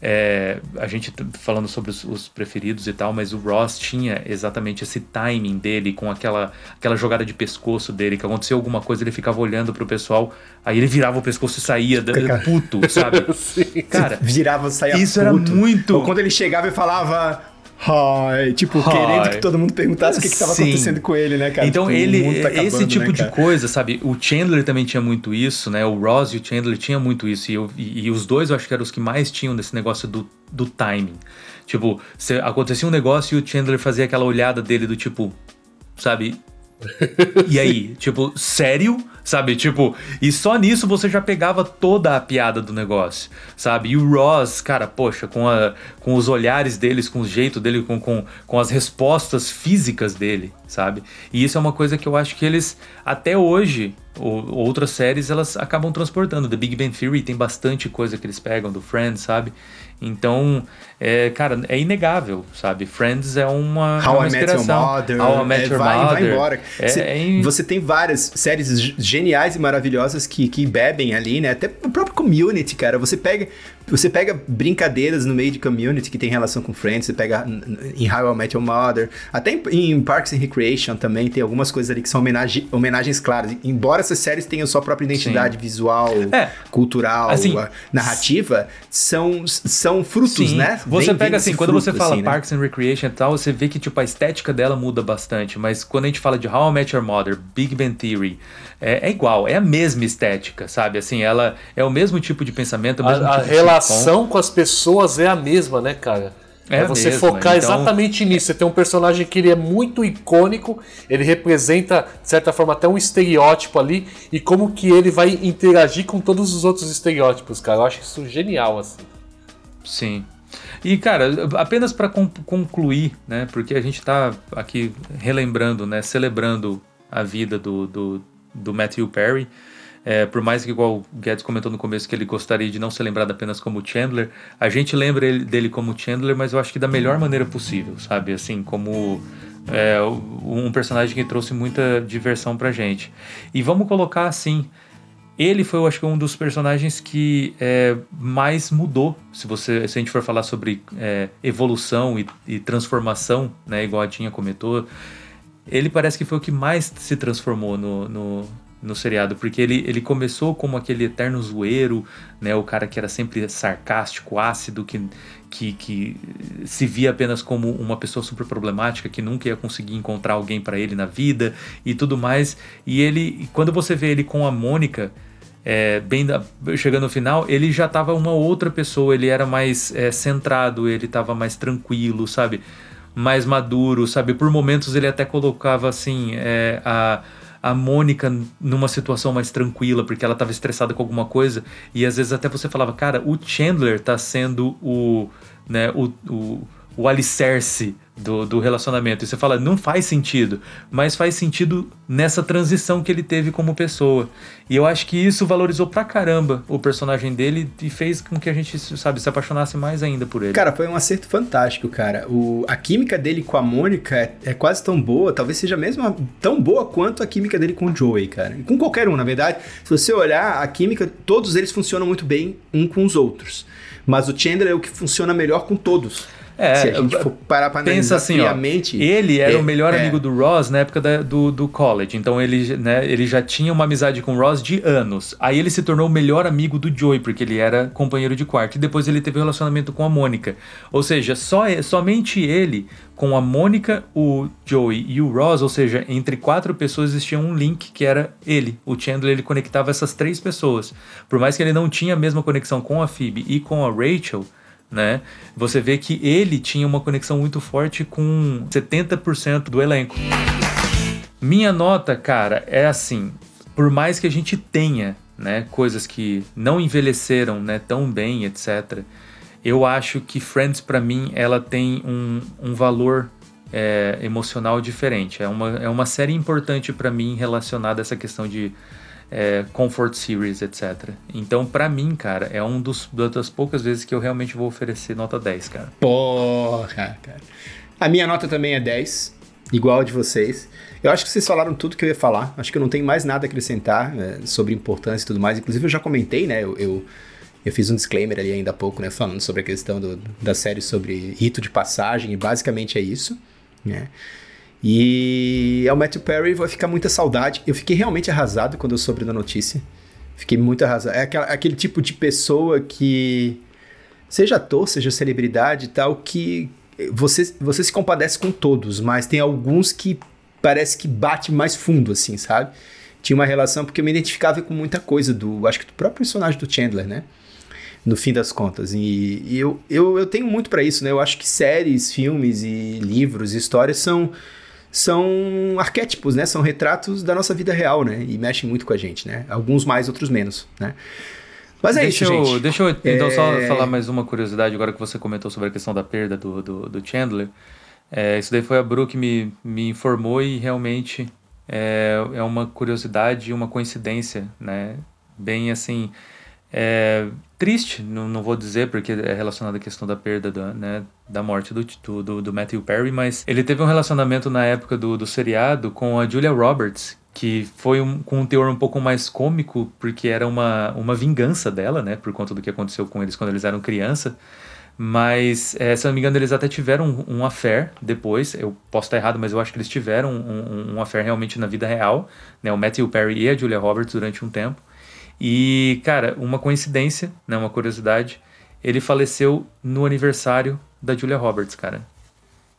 É, a gente tá falando sobre os, os preferidos e tal, mas o Ross tinha exatamente esse timing dele com aquela, aquela jogada de pescoço dele, que aconteceu alguma coisa, ele ficava olhando pro pessoal, aí ele virava o pescoço e saía da- Cara. puto, sabe? (laughs) Cara, Virava, saia Isso era puto. muito- Ou quando ele chegava e falava. Hi, tipo, Hi. querendo que todo mundo perguntasse o que, que tava Sim. acontecendo com ele, né, cara? Então Tipo, ele, tá esse acabando, tipo né, de cara? coisa, sabe? O Chandler também tinha muito isso, né? O Ross e o Chandler tinham muito isso. E, eu- e- e os dois eu acho que eram os que mais tinham desse negócio do, do timing. Tipo, se acontecia um negócio e o Chandler fazia aquela olhada dele do tipo, sabe? E aí, tipo, sério? Sabe, tipo, e só nisso você já pegava toda a piada do negócio, sabe? E o Ross, cara, poxa, com, a, com os olhares deles, com o jeito dele, com, com, com as respostas físicas dele, sabe? E isso é uma coisa que eu acho que eles, até hoje, ou, outras séries, elas acabam transportando. The Big Bang Theory tem bastante coisa que eles pegam do Friends, sabe? Então, é, cara, é inegável, sabe? Friends é uma, é How uma I Met Your. Mother. How I Met é, Your vai, Mother. vai embora. É, Você, é in- você tem várias séries geniais e maravilhosas que, que bebem ali, né? Até o próprio Community, cara. Você pega, você pega brincadeiras no meio de Community que tem relação com Friends. Você pega em How I Met Your Mother. Até em, em Parks and Recreation também tem algumas coisas ali que são homenagem, homenagens claras. Embora essas séries tenham sua própria identidade visual, É. cultural, Assim- narrativa, são, são frutos, Sim, né? Você pega assim, quando você fruto, fala assim, né? Parks and Recreation e tal, você vê que tipo a estética dela muda bastante, mas quando a gente fala de How I Met Your Mother, Big Bang Theory, é, é igual, é a mesma estética, sabe? Assim, ela é o mesmo tipo de pensamento, é o mesmo A, a tipo de relação com as pessoas é a mesma, né, cara? É É, você mesma, focar então- exatamente nisso. Você tem um personagem que ele é muito icônico, ele representa, de certa forma, até um estereótipo ali, e como que ele vai interagir com todos os outros estereótipos, cara. Eu acho isso genial, assim. Sim. E, cara, apenas para concluir, né? Porque a gente tá aqui relembrando, né? Celebrando a vida do, do, do Matthew Perry. É, por mais que, igual o Guedes comentou no começo, que ele gostaria de não ser lembrado apenas como Chandler, a gente lembra ele- dele como Chandler, mas eu acho que da melhor maneira possível, sabe? Assim, como é, um personagem que trouxe muita diversão pra gente. E vamos colocar assim, ele foi, eu acho que, um dos personagens que é, mais mudou. Se você, se a gente for falar sobre é, evolução e, e transformação, né, igual a Tinha comentou, ele parece que foi o que mais se transformou no, no, no seriado, porque ele, ele começou como aquele eterno zoeiro, né, o cara que era sempre sarcástico, ácido, que, que, que se via apenas como uma pessoa super problemática, que nunca ia conseguir encontrar alguém para ele na vida e tudo mais. E ele, quando você vê ele com a Mônica, é, bem da- chegando no final, ele já tava uma outra pessoa, ele era mais é, centrado, ele tava mais tranquilo, sabe? Mais maduro, sabe? Por momentos ele até colocava assim é, a, a Mônica numa situação mais tranquila, porque ela tava estressada com alguma coisa, e às vezes até você falava, cara, o Chandler tá sendo o, né, o, o, o alicerce do, do relacionamento. E você fala, não faz sentido, mas faz sentido nessa transição que ele teve como pessoa. E eu acho que isso valorizou pra caramba o personagem dele e fez com que a gente, sabe, se apaixonasse mais ainda por ele. Cara, foi um acerto fantástico, cara. O, a química dele com a Mônica é, é quase tão boa, talvez seja mesmo tão boa quanto a química dele com o Joey, cara. E com qualquer um, na verdade. Se você olhar, a química, todos eles funcionam muito bem um com os outros. Mas o Chandler é o que funciona melhor com todos. É, Se a gente for parar pra Pensa assim, ó, ele era é- o melhor é. amigo do Ross na época da- do, do college, então ele, né, ele já tinha uma amizade com o Ross de anos. Aí ele se tornou o melhor amigo do Joey, porque ele era companheiro de quarto, e depois ele teve um relacionamento com a Mônica. Ou seja, só, somente ele, com a Mônica, o Joey e o Ross, ou seja, entre quatro pessoas existia um link que era ele. O Chandler, ele conectava essas três pessoas. Por mais que ele não tinha a mesma conexão com a Phoebe e com a Rachel, né? Você vê que ele tinha uma conexão muito forte com 70% do elenco. Minha nota, cara, é assim, por mais que a gente tenha, né, coisas que não envelheceram, né, tão bem, etc. Eu acho que Friends pra mim ela tem um, um valor é, emocional diferente. É uma, é uma série importante pra mim relacionada a essa questão de é, comfort series, etc. Então, pra mim, cara, é um dos das poucas vezes que eu realmente vou oferecer nota 10, cara. Porra, cara. A minha nota também é 10, igual a de vocês. Eu acho que vocês falaram tudo que eu ia falar. Acho que eu não tenho mais nada a acrescentar é, sobre importância e tudo mais. Inclusive, eu já comentei, né? Eu, eu, eu fiz um disclaimer ali ainda há pouco, né? Falando sobre a questão do, da série sobre rito de passagem, e basicamente é isso, né? E ao Matthew Perry vai ficar muita saudade. Eu fiquei realmente arrasado quando eu soube da notícia. Fiquei muito arrasado. É aquela- aquele tipo de pessoa que seja ator, seja celebridade e tal, que você, você se compadece com todos, mas tem alguns que parece que bate mais fundo, assim, sabe? Tinha uma relação, porque eu me identificava com muita coisa do, acho que do próprio personagem do Chandler, né? No fim das contas. E, e eu, eu, eu tenho muito pra isso, né? Eu acho que séries, filmes e livros, histórias são são arquétipos, né? São retratos da nossa vida real, né? E mexem muito com a gente, né? Alguns mais, outros menos, né? Mas é deixa isso, eu, gente. Deixa eu então só É, falar mais uma curiosidade agora que você comentou sobre a questão da perda do, do, do Chandler. É, isso daí foi a Bru que me, me informou e realmente é, é uma curiosidade e uma coincidência, né? Bem assim, é, triste, não, não vou dizer porque é relacionado à questão da perda da, né, da morte do, do, do- Matthew Perry, mas ele teve um relacionamento na época do, do seriado com a Julia Roberts, que foi um, com um teor um pouco mais cômico, porque era uma, uma vingança dela, né, por conta do que aconteceu com eles quando eles eram criança. Mas, eh, se eu não me engano, eles até tiveram um, um affair depois. Eu posso estar errado, mas eu acho que eles tiveram um, um, um affair realmente na vida real. Né? O Matthew Perry e a Julia Roberts durante um tempo. E, cara, uma coincidência, né? uma curiosidade, ele faleceu no aniversário da Julia Roberts, cara.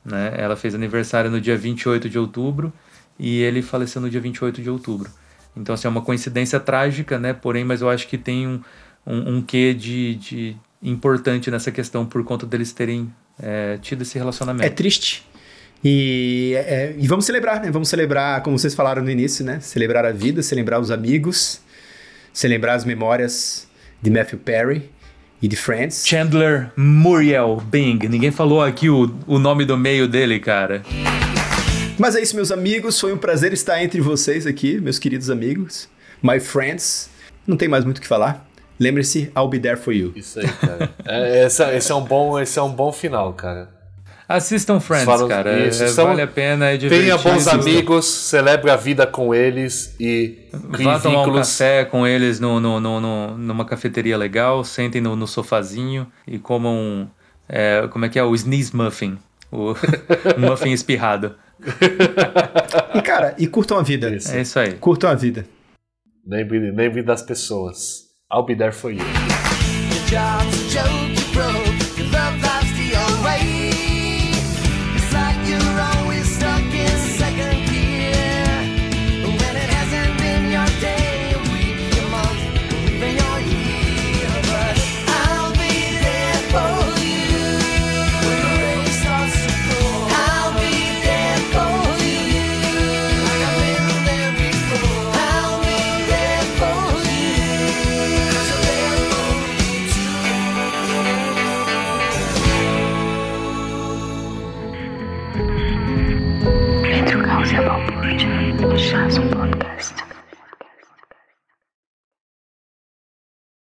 Né? Ela fez aniversário no dia 28 de outubro e ele faleceu no dia 28 de outubro. Então, assim, é uma coincidência trágica, né? Porém, mas eu acho que tem um, um, um quê de, de importante nessa questão por conta deles terem é, tido esse relacionamento. É triste. E, é, e vamos celebrar, né? Vamos celebrar, como vocês falaram no início, né? Celebrar a vida, celebrar os amigos, celebrar as memórias de Matthew Perry e de Friends. Chandler Muriel Bing. Ninguém falou aqui o, o nome do meio dele, cara. Mas é isso, meus amigos. Foi um prazer estar entre vocês aqui, meus queridos amigos. My friends. Não tem mais muito o que falar. Lembre-se, I'll be there for you. Isso aí, cara. É, essa- esse, é um bom, esse é um bom final, cara. Assistam Friends, Falam- cara. isso, É, são- vale a pena, é divertido. Tenha bons amigos, celebre a vida com eles e crie Vá tomar um café com eles no, no, no, no- numa cafeteria legal, sentem no, no sofazinho e comam. é, como é que é? O sneeze muffin. O um (laughs) muffin espirrado. (laughs) E, cara, e curtam a vida. Isso. É isso aí. Curtam a vida. Lembre, lembre das pessoas. I'll be there for you.